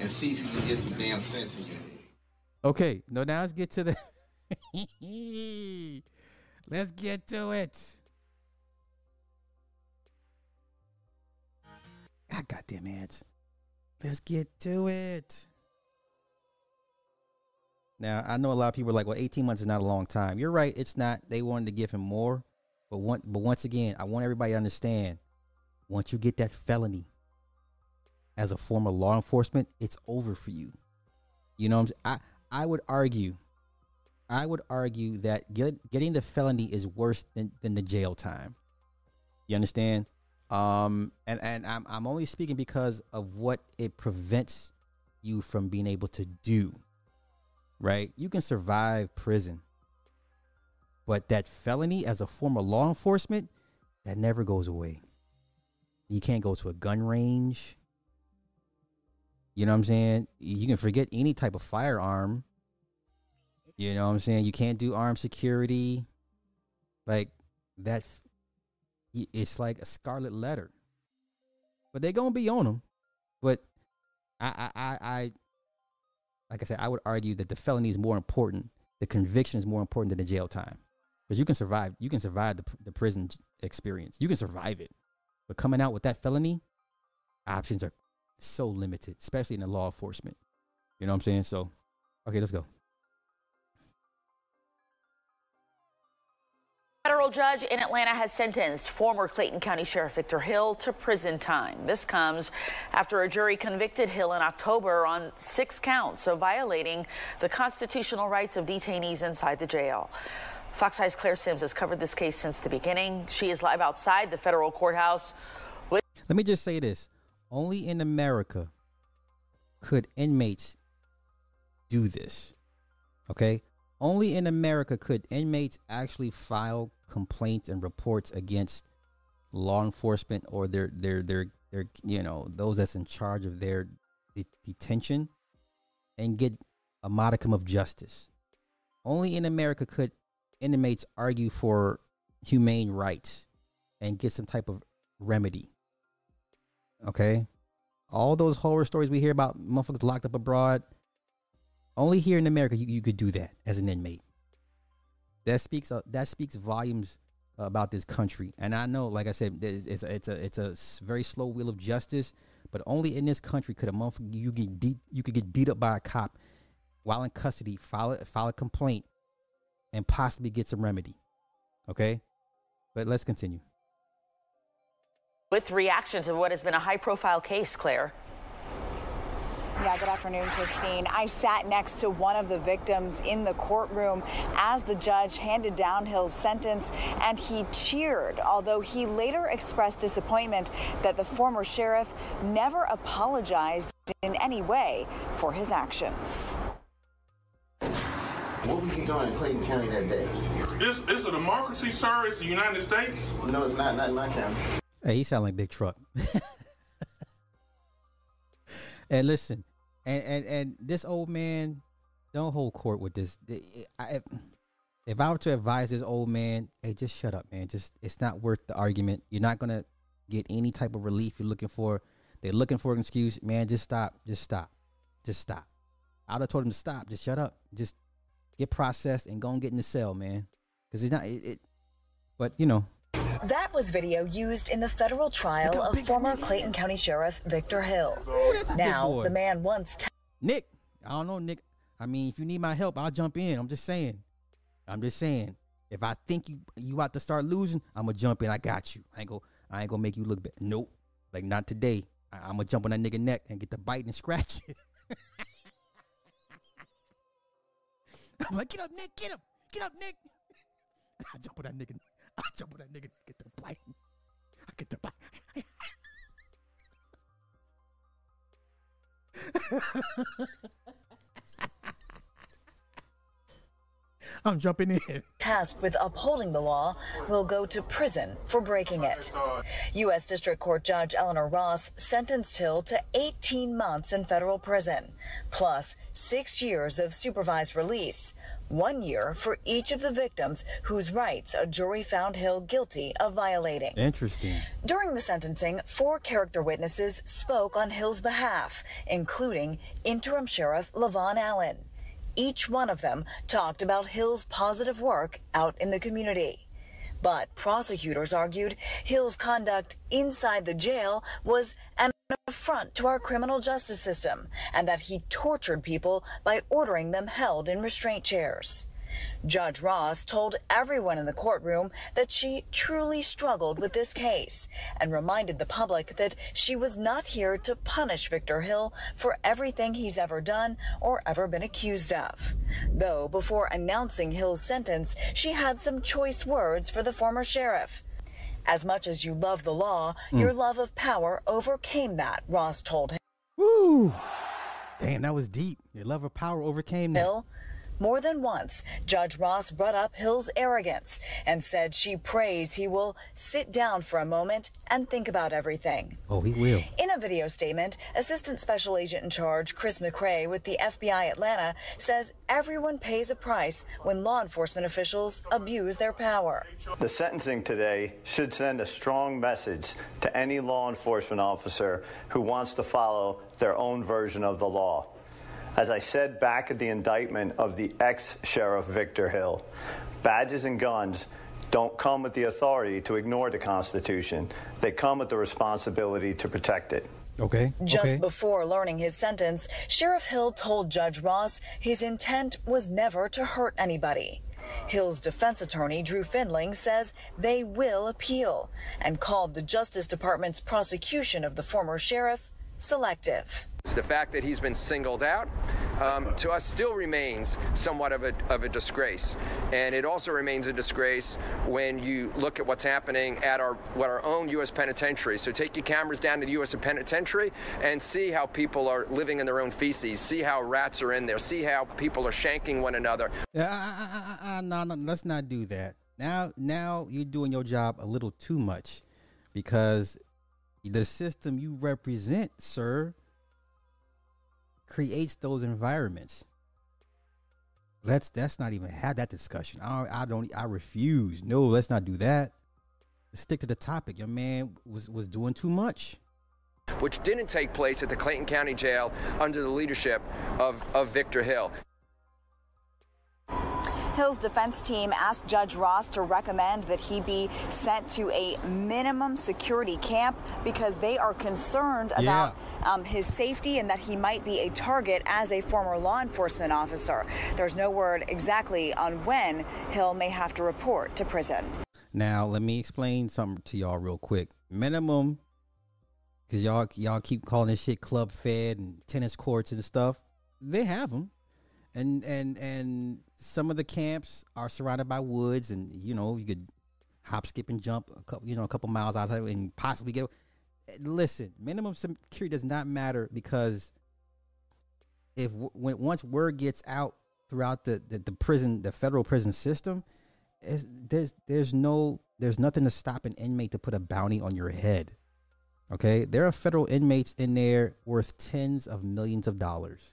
and see if you can get some damn sense in your head. Okay. No, now let's get to the. let's get to it. God goddamn ads. Let's get to it. Now I know a lot of people are like, "Well, 18 months is not a long time." You're right. It's not. They wanted to give him more, but one. But once again, I want everybody to understand: once you get that felony as a form of law enforcement, it's over for you. You know, what I'm, I I would argue, I would argue that get, getting the felony is worse than than the jail time. You understand? Um, and and I'm I'm only speaking because of what it prevents you from being able to do. Right? You can survive prison, but that felony as a form of law enforcement that never goes away. You can't go to a gun range. You know what I'm saying? You can forget any type of firearm. You know what I'm saying? You can't do armed security. Like that it's like a scarlet letter. But they're gonna be on them. But I I I, I like I said, I would argue that the felony is more important. The conviction is more important than the jail time. Because you can survive, you can survive the, the prison experience. You can survive it. But coming out with that felony, options are so limited, especially in the law enforcement. You know what I'm saying? So, okay, let's go. Federal judge in Atlanta has sentenced former Clayton County Sheriff Victor Hill to prison time. This comes after a jury convicted Hill in October on six counts of violating the constitutional rights of detainees inside the jail. FOX 5's Claire Simms has covered this case since the beginning. She is live outside the federal courthouse. With- Let me just say this: only in America could inmates do this. Okay, only in America could inmates actually file complaints and reports against law enforcement or their their their their you know those that's in charge of their de- detention and get a modicum of justice. Only in America could inmates argue for humane rights and get some type of remedy. Okay? All those horror stories we hear about motherfuckers locked up abroad, only here in America you, you could do that as an inmate. That speaks uh, that speaks volumes about this country. And I know, like I said, it's, a, it's a it's a very slow wheel of justice. But only in this country could a motherfucker you get beat you could get beat up by a cop while in custody, file a, file a complaint, and possibly get some remedy. Okay, but let's continue. With reaction to what has been a high profile case, Claire. Yeah, good afternoon, Christine. I sat next to one of the victims in the courtroom as the judge handed down Hill's sentence, and he cheered, although he later expressed disappointment that the former sheriff never apologized in any way for his actions. What were you doing in Clayton County that day? It's, it's a democracy, sir. It's the United States. No, it's not. Not in my county. Hey, he sound like Big Truck. and listen, and and and this old man, don't hold court with this. I, if I were to advise this old man, hey, just shut up, man. Just it's not worth the argument. You're not gonna get any type of relief you're looking for. They're looking for an excuse, man. Just stop. Just stop. Just stop. I would have told him to stop. Just shut up. Just get processed and go and get in the cell, man. Because it's not it, it. But you know, That was video used in the federal trial of former Clayton County Sheriff Victor Hill. Now, the man once Nick, I don't know, Nick. I mean, if you need my help, I'll jump in. I'm just saying. I'm just saying. If I think you you about to start losing, I'm gonna jump in. I got you. I ain't go. I ain't gonna make you look bad. Nope. Like not today. I, I'm gonna jump on that nigga neck and get the bite and scratch it. I'm like, get up, Nick. Get up. Get up, Nick. I jump on that nigga. I jump on that nigga. Get the bite. I get the bite. I'm jumping in. tasked with upholding the law will go to prison for breaking it. U.S. District Court Judge Eleanor Ross sentenced Hill to 18 months in federal prison, plus six years of supervised release, one year for each of the victims whose rights a jury found Hill guilty of violating. Interesting. During the sentencing, four character witnesses spoke on Hill's behalf, including interim sheriff Levon Allen. Each one of them talked about Hill's positive work out in the community. But prosecutors argued Hill's conduct inside the jail was an affront to our criminal justice system and that he tortured people by ordering them held in restraint chairs. Judge Ross told everyone in the courtroom that she truly struggled with this case and reminded the public that she was not here to punish Victor Hill for everything he's ever done or ever been accused of. Though before announcing Hill's sentence, she had some choice words for the former sheriff. As much as you love the law, mm. your love of power overcame that, Ross told him. Woo! Damn, that was deep. Your love of power overcame that. Hill. More than once, Judge Ross brought up Hill's arrogance and said she prays he will sit down for a moment and think about everything. Oh, he will. In a video statement, Assistant Special Agent in Charge Chris McRae with the FBI Atlanta says everyone pays a price when law enforcement officials abuse their power. The sentencing today should send a strong message to any law enforcement officer who wants to follow their own version of the law. As I said back at the indictment of the ex Sheriff Victor Hill, badges and guns don't come with the authority to ignore the Constitution, they come with the responsibility to protect it. Okay. Just okay. before learning his sentence, Sheriff Hill told Judge Ross his intent was never to hurt anybody. Hill's defense attorney, Drew Findling, says they will appeal and called the Justice Department's prosecution of the former sheriff selective. The fact that he's been singled out um, to us still remains somewhat of a, of a disgrace. And it also remains a disgrace when you look at what's happening at our, what our own U.S. penitentiary. So take your cameras down to the U.S. penitentiary and see how people are living in their own feces, see how rats are in there, see how people are shanking one another. Uh, uh, uh, no, no, let's not do that. Now, now you're doing your job a little too much because the system you represent, sir, creates those environments. Let's that's not even have that discussion. I I don't I refuse. No, let's not do that. Let's stick to the topic. Your man was was doing too much. Which didn't take place at the Clayton County Jail under the leadership of, of Victor Hill. Hill's defense team asked Judge Ross to recommend that he be sent to a minimum security camp because they are concerned about um, his safety and that he might be a target as a former law enforcement officer. There's no word exactly on when Hill may have to report to prison. Now, let me explain something to y'all real quick. Minimum, because y'all y'all keep calling this shit club fed and tennis courts and stuff. They have them, and and and some of the camps are surrounded by woods, and you know you could hop, skip, and jump a couple you know a couple miles outside and possibly get. Listen, minimum security does not matter because if when once word gets out throughout the the, the prison, the federal prison system, there's there's no there's nothing to stop an inmate to put a bounty on your head. Okay, there are federal inmates in there worth tens of millions of dollars.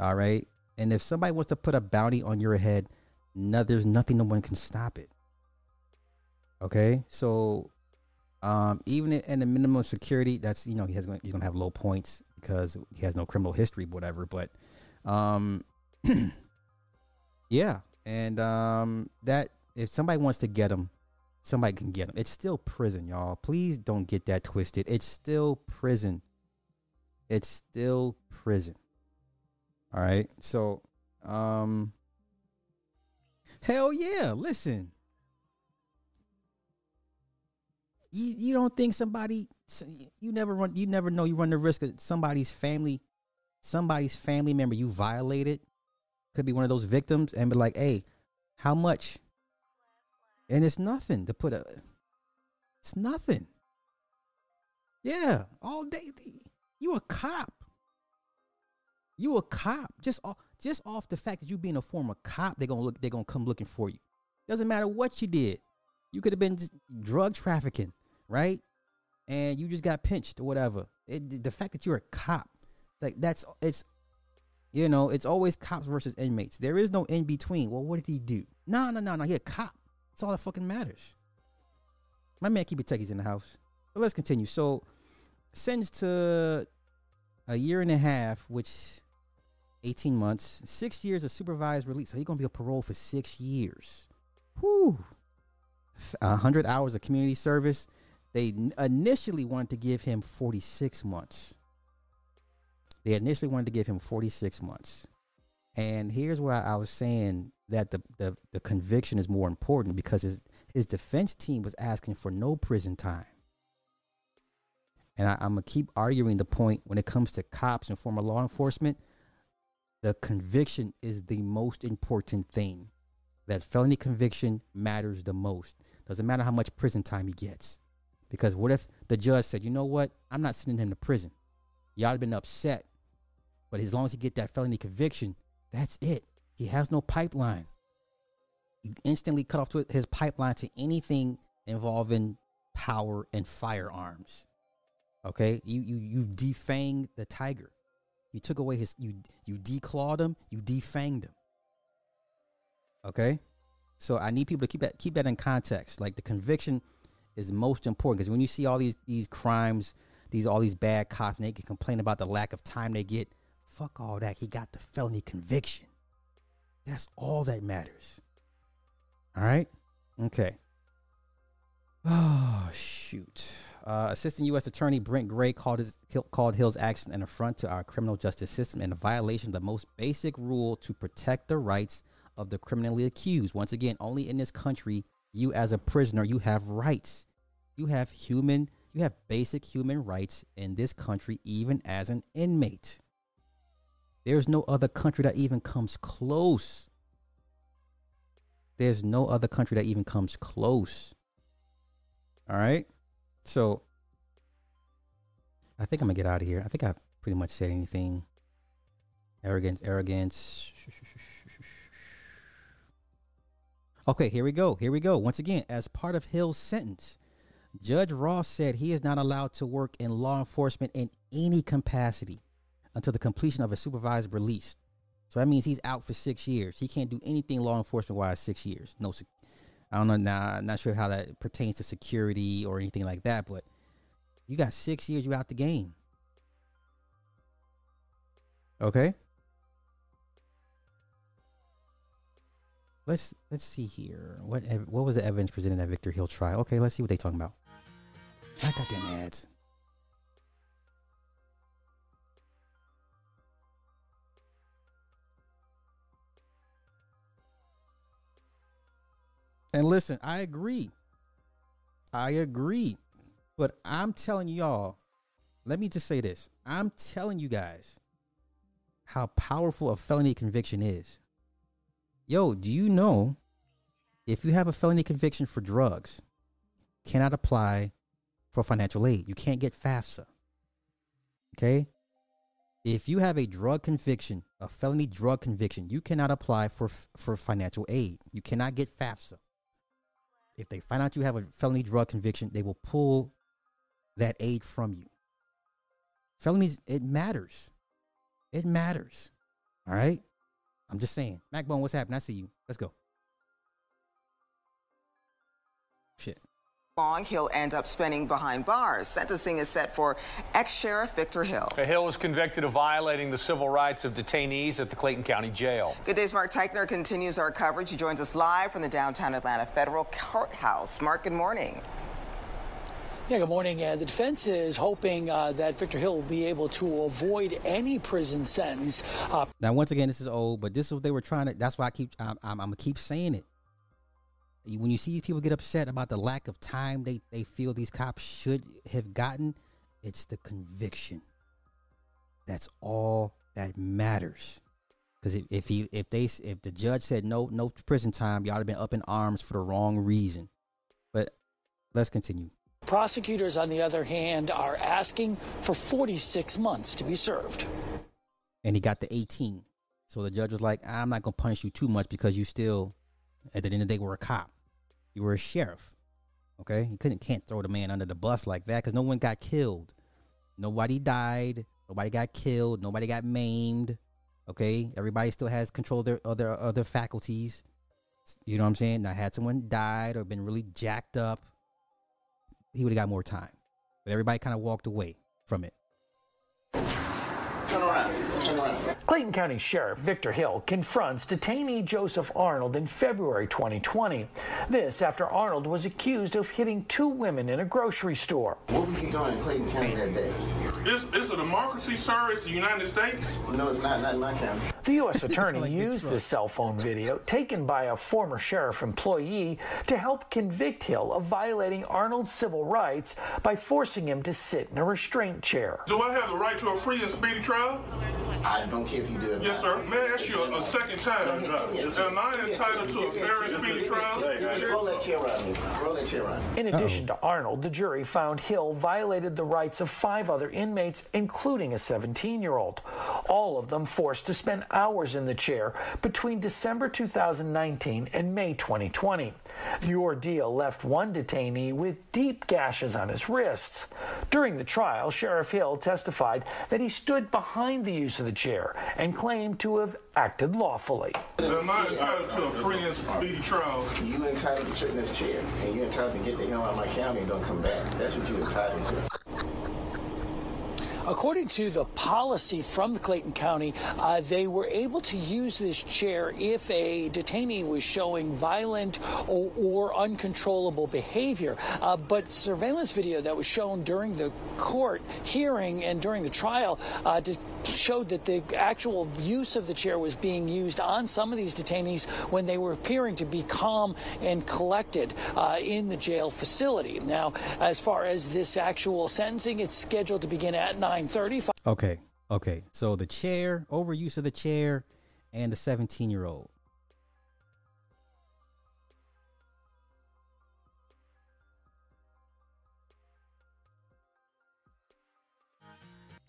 All right, and if somebody wants to put a bounty on your head, no, there's nothing no one can stop it. Okay, so um, even in the minimum security, that's you know he has he's gonna have low points because he has no criminal history, whatever. But um, yeah, and um, that if somebody wants to get him, somebody can get him. It's still prison, y'all. Please don't get that twisted. It's still prison. It's still prison. All right. So, um, hell yeah. Listen, you you don't think somebody you never run you never know you run the risk of somebody's family somebody's family member you violated. Could be one of those victims and be like hey how much? And it's nothing to put a it's nothing. Yeah all day. You a cop you a cop just off just off the fact that you being a former cop they're gonna look they're gonna come looking for you doesn't matter what you did you could have been drug trafficking right? And you just got pinched or whatever. It, the fact that you're a cop, like that's it's, you know, it's always cops versus inmates. There is no in between. Well, what did he do? No, no, no, no. He a cop. That's all that fucking matters. My man keep it techies in the house. But let's continue. So, sentenced to a year and a half, which 18 months, six years of supervised release. So he's gonna be a parole for six years. Whew. 100 hours of community service they initially wanted to give him 46 months. They initially wanted to give him 46 months. And here's why I was saying that the, the, the conviction is more important because his, his defense team was asking for no prison time. And I, I'm going to keep arguing the point when it comes to cops and former law enforcement. The conviction is the most important thing. That felony conviction matters the most. Doesn't matter how much prison time he gets. Because what if the judge said, you know what? I'm not sending him to prison. Y'all have been upset. But as long as he get that felony conviction, that's it. He has no pipeline. You instantly cut off his pipeline to anything involving power and firearms. Okay? You you you defanged the tiger. You took away his you you declawed him, you defanged him. Okay? So I need people to keep that keep that in context. Like the conviction is most important because when you see all these these crimes, these all these bad cops, and they can complain about the lack of time they get. Fuck all that. He got the felony conviction. That's all that matters. All right. Okay. Oh shoot. Uh, Assistant U.S. Attorney Brent Gray called his called Hill's action an affront to our criminal justice system and a violation of the most basic rule to protect the rights of the criminally accused. Once again, only in this country you as a prisoner, you have rights. You have human You have basic human rights in this country, even as an inmate. There's no other country that even comes close. There's no other country that even comes close. All right. So I think I'm gonna get out of here. I think I've pretty much said anything. Arrogance, arrogance. Okay, here we go. Here we go. Once again, as part of Hill's sentence, Judge Ross said he is not allowed to work in law enforcement in any capacity until the completion of a supervised release. So that means he's out for six years. He can't do anything law enforcement wise six years. No, I don't know. Now, I'm not sure how that pertains to security or anything like that, but you got six years. You out the game. Okay. Let's let's see here. What what was the evidence presented at Victor Hill trial? Okay, let's see what they talking about. I got them ads. And listen, I agree. I agree. But I'm telling y'all, let me just say this. I'm telling you guys how powerful a felony conviction is. Yo, do you know if you have a felony conviction for drugs, cannot apply for financial aid. You can't get FAFSA. Okay? If you have a drug conviction, a felony drug conviction, you cannot apply for for financial aid. You cannot get FAFSA. If they find out you have a felony drug conviction, they will pull that aid from you. Felonies, it matters. It matters. All right? I'm just saying. Macbone, what's happening? I see you. Let's go. Shit. Long he'll end up spending behind bars. Sentencing is set for ex-sheriff Victor Hill. Hill was convicted of violating the civil rights of detainees at the Clayton County Jail. Good day's Mark Teichner continues our coverage. He joins us live from the downtown Atlanta Federal Courthouse. Mark, good morning. Yeah, good morning. Uh, the defense is hoping uh, that Victor Hill will be able to avoid any prison sentence. Uh, Now, once again, this is old, but this is what they were trying to. That's why I keep. I'm, I'm, I'm gonna keep saying it. When you see people get upset about the lack of time they they feel these cops should have gotten, it's the conviction. That's all that matters. Because if, if he if they if the judge said no no prison time, y'all have been up in arms for the wrong reason. But let's continue. prosecutors, on the other hand, are asking for 46 months to be served. and he got the 18. So the judge was like, I'm not going to punish you too much because you still, at the end of the day, were a cop. You were a sheriff. Okay? You couldn't, can't throw the man under the bus like that because no one got killed. Nobody died. Nobody got killed. Nobody got maimed. Okay? Everybody still has control of their other, other faculties. You know what I'm saying? Now, had someone died or been really jacked up, he would have got more time. But everybody kind of walked away from it. Turn around. Turn around. Clayton County Sheriff Victor Hill confronts detainee Joseph Arnold in February 2020. This after Arnold was accused of hitting two women in a grocery store. What were you doing in Clayton County that day? It's, it's a democracy, sir. It's the United States. No, it's not. Not in my county. The U.S. attorney used this cell phone video taken by a former sheriff employee to help convict Hill of violating Arnold's civil rights by forcing him to sit in a restraint chair. Do I have the right to a free and speedy trial? I don't care if you do it. Yes, sir. May I ask you a, a second time? Am I entitled to a fair and speedy trial? Roll that chair around me. Roll that chair around. In addition to Arnold, the jury found Hill violated the rights of five other inmates, including a 17 year old. All of them forced to spend hours in the chair between December 2019 and May 2020. The ordeal left one detainee with deep gashes on his wrists. During the trial, Sheriff Hill testified that he stood behind the use of the chair and claimed to have acted lawfully. Am I entitled to a free and speedy trial? You entitled to sit in this chair, and you entitled to get the hell out of my county and don't come back. That's what you entitled to. According to the policy from Clayton County, uh, they were able to use this chair if a detainee was showing violent or, or uncontrollable behavior. Uh, but surveillance video that was shown during the court hearing and during the trial uh, showed that the actual use of the chair was being used on some of these detainees when they were appearing to be calm and collected uh, in the jail facility. Now, as far as this actual sentencing, it's scheduled to begin at 9:30. Okay, okay. So the chair, overuse of the chair, and the 17 year old.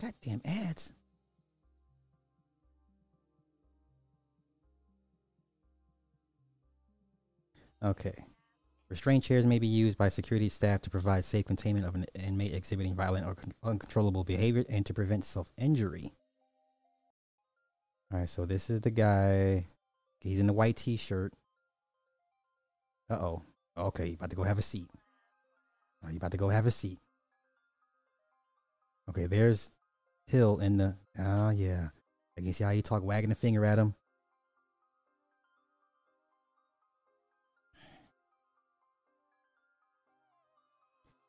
Goddamn ads. Okay. Restraint chairs may be used by security staff to provide safe containment of an inmate exhibiting violent or con- uncontrollable behavior and to prevent self injury. All right, so this is the guy. He's in the white t shirt. Uh oh. Okay, you about to go have a seat. Oh, you about to go have a seat. Okay, there's Hill in the. Oh, yeah. I can see how you talk, wagging a finger at him.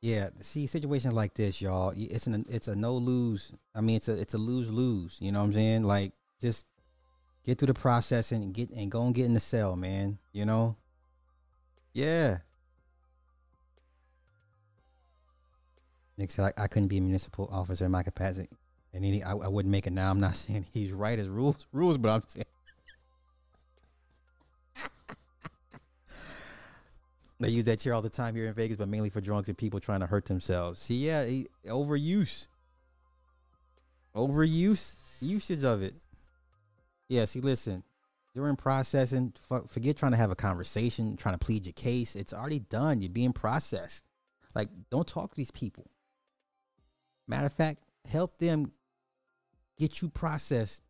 Yeah, see situations like this, y'all. It's an it's a no lose. I mean, it's a it's a lose lose. You know what I'm saying? Like, just get through the process and get and go and get in the cell, man. You know? Yeah. Nick said I, I couldn't be a municipal officer in my capacity, and any I, I wouldn't make it now. I'm not saying he's right as rules rules, but I'm saying They use that chair all the time here in Vegas, but mainly for drunks and people trying to hurt themselves. See, yeah, he, overuse, overuse, usage of it. Yeah, see, listen, during processing, forget trying to have a conversation, trying to plead your case. It's already done. You're being processed. Like, don't talk to these people. Matter of fact, help them get you processed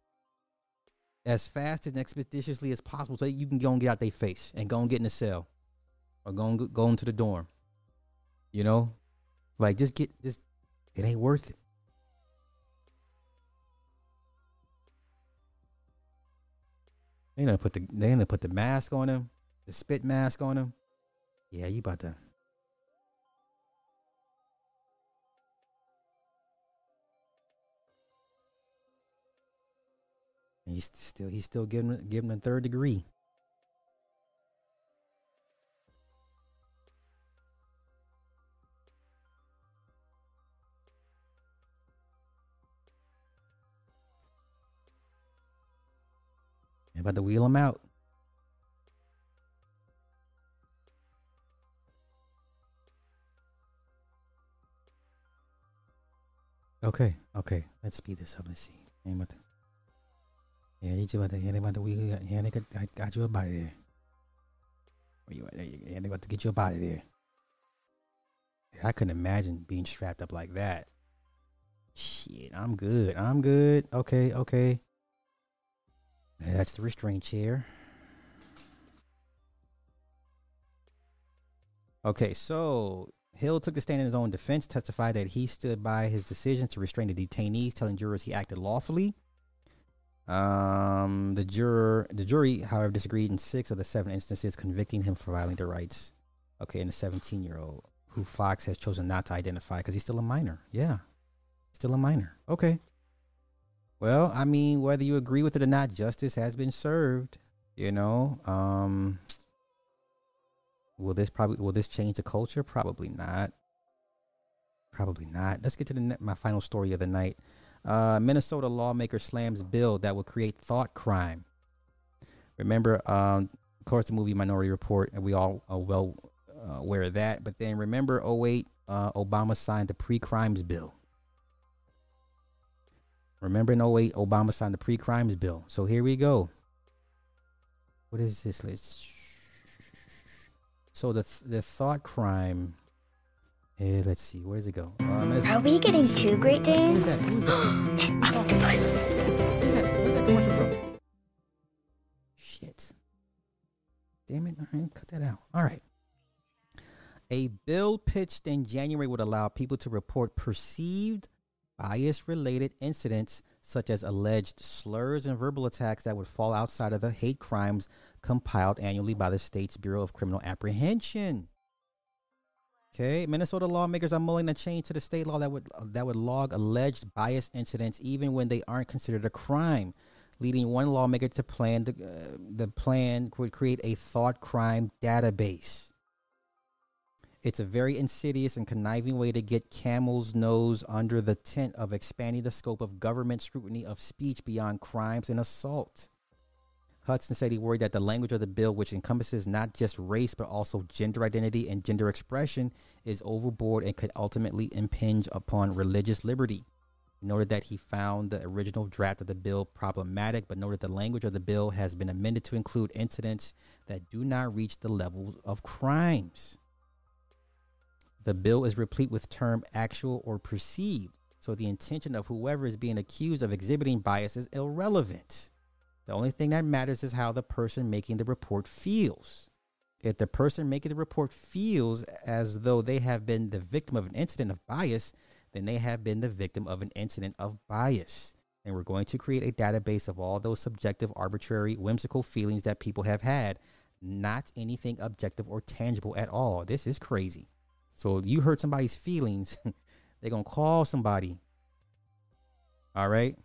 as fast and expeditiously as possible so you can go and get out their face and go and get in the cell or go and go into the dorm. You know, like just get just it ain't worth it. They gonna put the they gonna put the mask on him, the spit mask on him. Yeah, you about to. He's still he's still giving giving a third degree. About to wheel him out. Okay, okay. Let's speed this up. Let's see. Ain't about to- Yeah, just about to, yeah, they about to wheel you. Yeah, they got, got, got you up out there. Where you at? You. Yeah, they about to get you up out there. Yeah, I couldn't imagine being strapped up like that. Shit, I'm good. I'm good. Okay, okay. That's the restraint chair. Okay, so Hill took the stand in his own defense, testified that he stood by his decision to restrain the detainees, telling jurors he acted lawfully. Um, the juror, the jury, however, disagreed in six of the seven instances, convicting him for violating their rights. Okay, and the 17-year-old, who Fox has chosen not to identify because he's still a minor. Yeah, still a minor. Okay. Well, I mean, whether you agree with it or not, justice has been served. You know, um, will this probably will this change the culture? Probably not. Probably not. Let's get to the ne- my final story of the night. Uh, Minnesota lawmaker slams bill that will create thought crime. Remember, um, of course, the movie Minority Report, and we all are well uh, aware of that. But then remember, 08, uh, Obama signed the pre-crimes bill. Remember in 08, Obama signed the pre-crimes bill. So here we go. What is this list? So the th- the thought crime. Eh, let's see. Where does it go? Um, Are we getting two Great Danes? Who's that? Who's that? An octopus. Where's that? Where's that commercial from? Shit. Damn it. All right, cut that out. All right. A bill pitched in January would allow people to report perceived bias related incidents such as alleged slurs and verbal attacks that would fall outside of the hate crimes compiled annually by the state's Bureau of Criminal Apprehension. Okay, Minnesota lawmakers are mulling a change to the state law that would that would log alleged bias incidents even when they aren't considered a crime, leading one lawmaker to plan the, uh, the plan would create a thought crime database. It's a very insidious and conniving way to get camel's nose under the tent of expanding the scope of government scrutiny of speech beyond crimes and assault. Hudson said he worried that the language of the bill, which encompasses not just race but also gender identity and gender expression, is overboard and could ultimately impinge upon religious liberty. He noted that he found the original draft of the bill problematic, but noted the language of the bill has been amended to include incidents that do not reach the level of crimes. The bill is replete with term actual or perceived, so the intention of whoever is being accused of exhibiting bias is irrelevant. The only thing that matters is how the person making the report feels. If the person making the report feels as though they have been the victim of an incident of bias, then they have been the victim of an incident of bias. And we're going to create a database of all those subjective, arbitrary, whimsical feelings that people have had, not anything objective or tangible at all. This is crazy. So you hurt somebody's feelings, they're to call somebody. All right.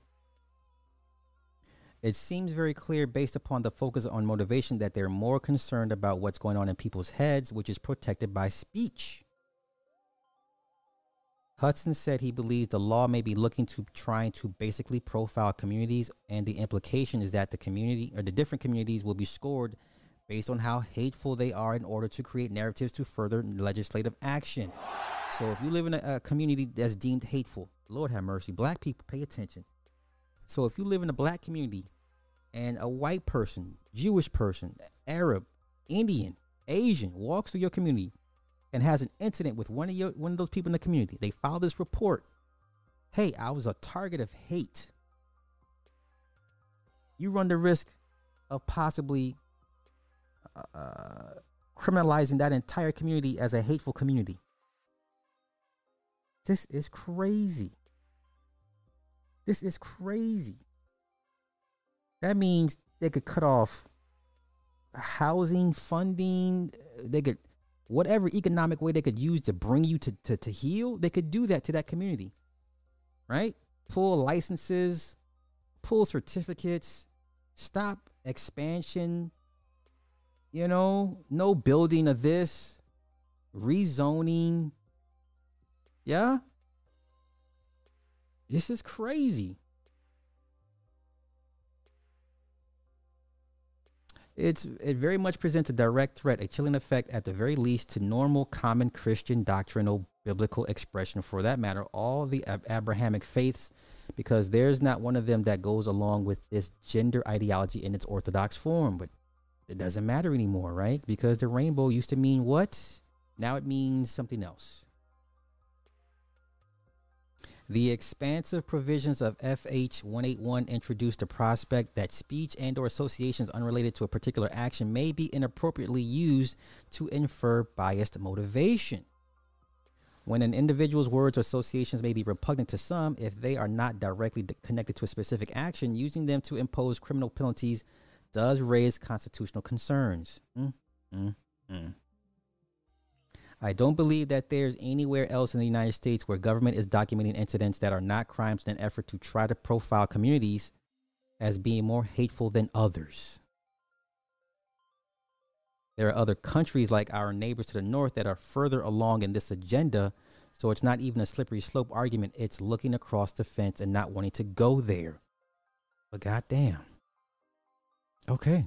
It seems very clear based upon the focus on motivation that they're more concerned about what's going on in people's heads, which is protected by speech. Hudson said he believes the law may be looking to trying to basically profile communities, and the implication is that the community or the different communities will be scored based on how hateful they are in order to create narratives to further legislative action. So if you live in a, a community that's deemed hateful, Lord have mercy, black people pay attention. So if you live in a black community and a white person, Jewish person, Arab, Indian, Asian walks through your community and has an incident with one of your one of those people in the community, they file this report. Hey, I was a target of hate. You run the risk of possibly uh, criminalizing that entire community as a hateful community. This is crazy. This is crazy. That means they could cut off housing funding. They could, whatever economic way they could use to bring you to, to, to heel, they could do that to that community. Right? Pull licenses, pull certificates, stop expansion. You know, no building of this, rezoning. Yeah? This is crazy. It's it very much presents a direct threat, a chilling effect at the very least to normal common Christian doctrinal biblical expression for that matter, all the Ab- Abrahamic faiths, because there's not one of them that goes along with this gender ideology in its orthodox form. But it doesn't matter anymore, right? Because the rainbow used to mean what? Now it means something else. The expansive provisions of FH 181 introduce the prospect that speech and or associations unrelated to a particular action may be inappropriately used to infer biased motivation. When an individual's words or associations may be repugnant to some, if they are not directly connected to a specific action, using them to impose criminal penalties does raise constitutional concerns. Mm, mm, mm. I don't believe that there's anywhere else in the United States where government is documenting incidents that are not crimes in an effort to try to profile communities as being more hateful than others. There are other countries like our neighbors to the north that are further along in this agenda, so it's not even a slippery slope argument. It's looking across the fence and not wanting to go there. But goddamn. Okay.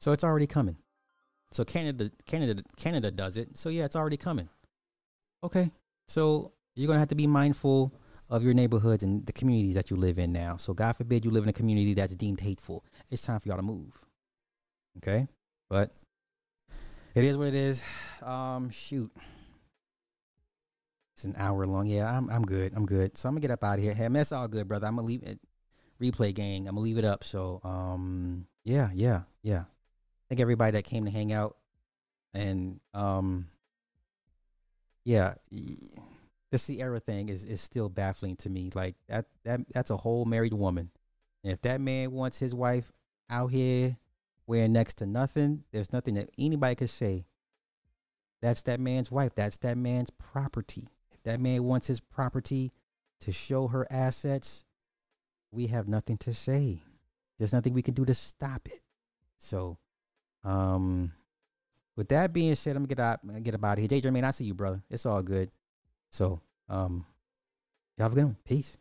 So it's already coming. So Canada, Canada, Canada does it. So yeah, it's already coming. Okay. So you're gonna have to be mindful of your neighborhoods and the communities that you live in now. So God forbid you live in a community that's deemed hateful. It's time for y'all to move. Okay. But it is what it is. Um, shoot. It's an hour long. Yeah, I'm I'm good. I'm good. So I'm gonna get up out of here. Hey, man, that's all good, brother. I'm gonna leave it. Replay gang. I'm gonna leave it up. So um, yeah, yeah, yeah thank everybody that came to hang out and um yeah the Ciara thing is is still baffling to me. Like that that that's a whole married woman. And if that man wants his wife out here wearing next to nothing, there's nothing that anybody could say. That's that man's wife. That's that man's property. If that man wants his property to show her assets, we have nothing to say. There's nothing we can do to stop it. So, um, with that being said, I'm gonna get out, get about here. J. Jermaine, I see you, brother. It's all good. So, um, y'all have a good one. Peace.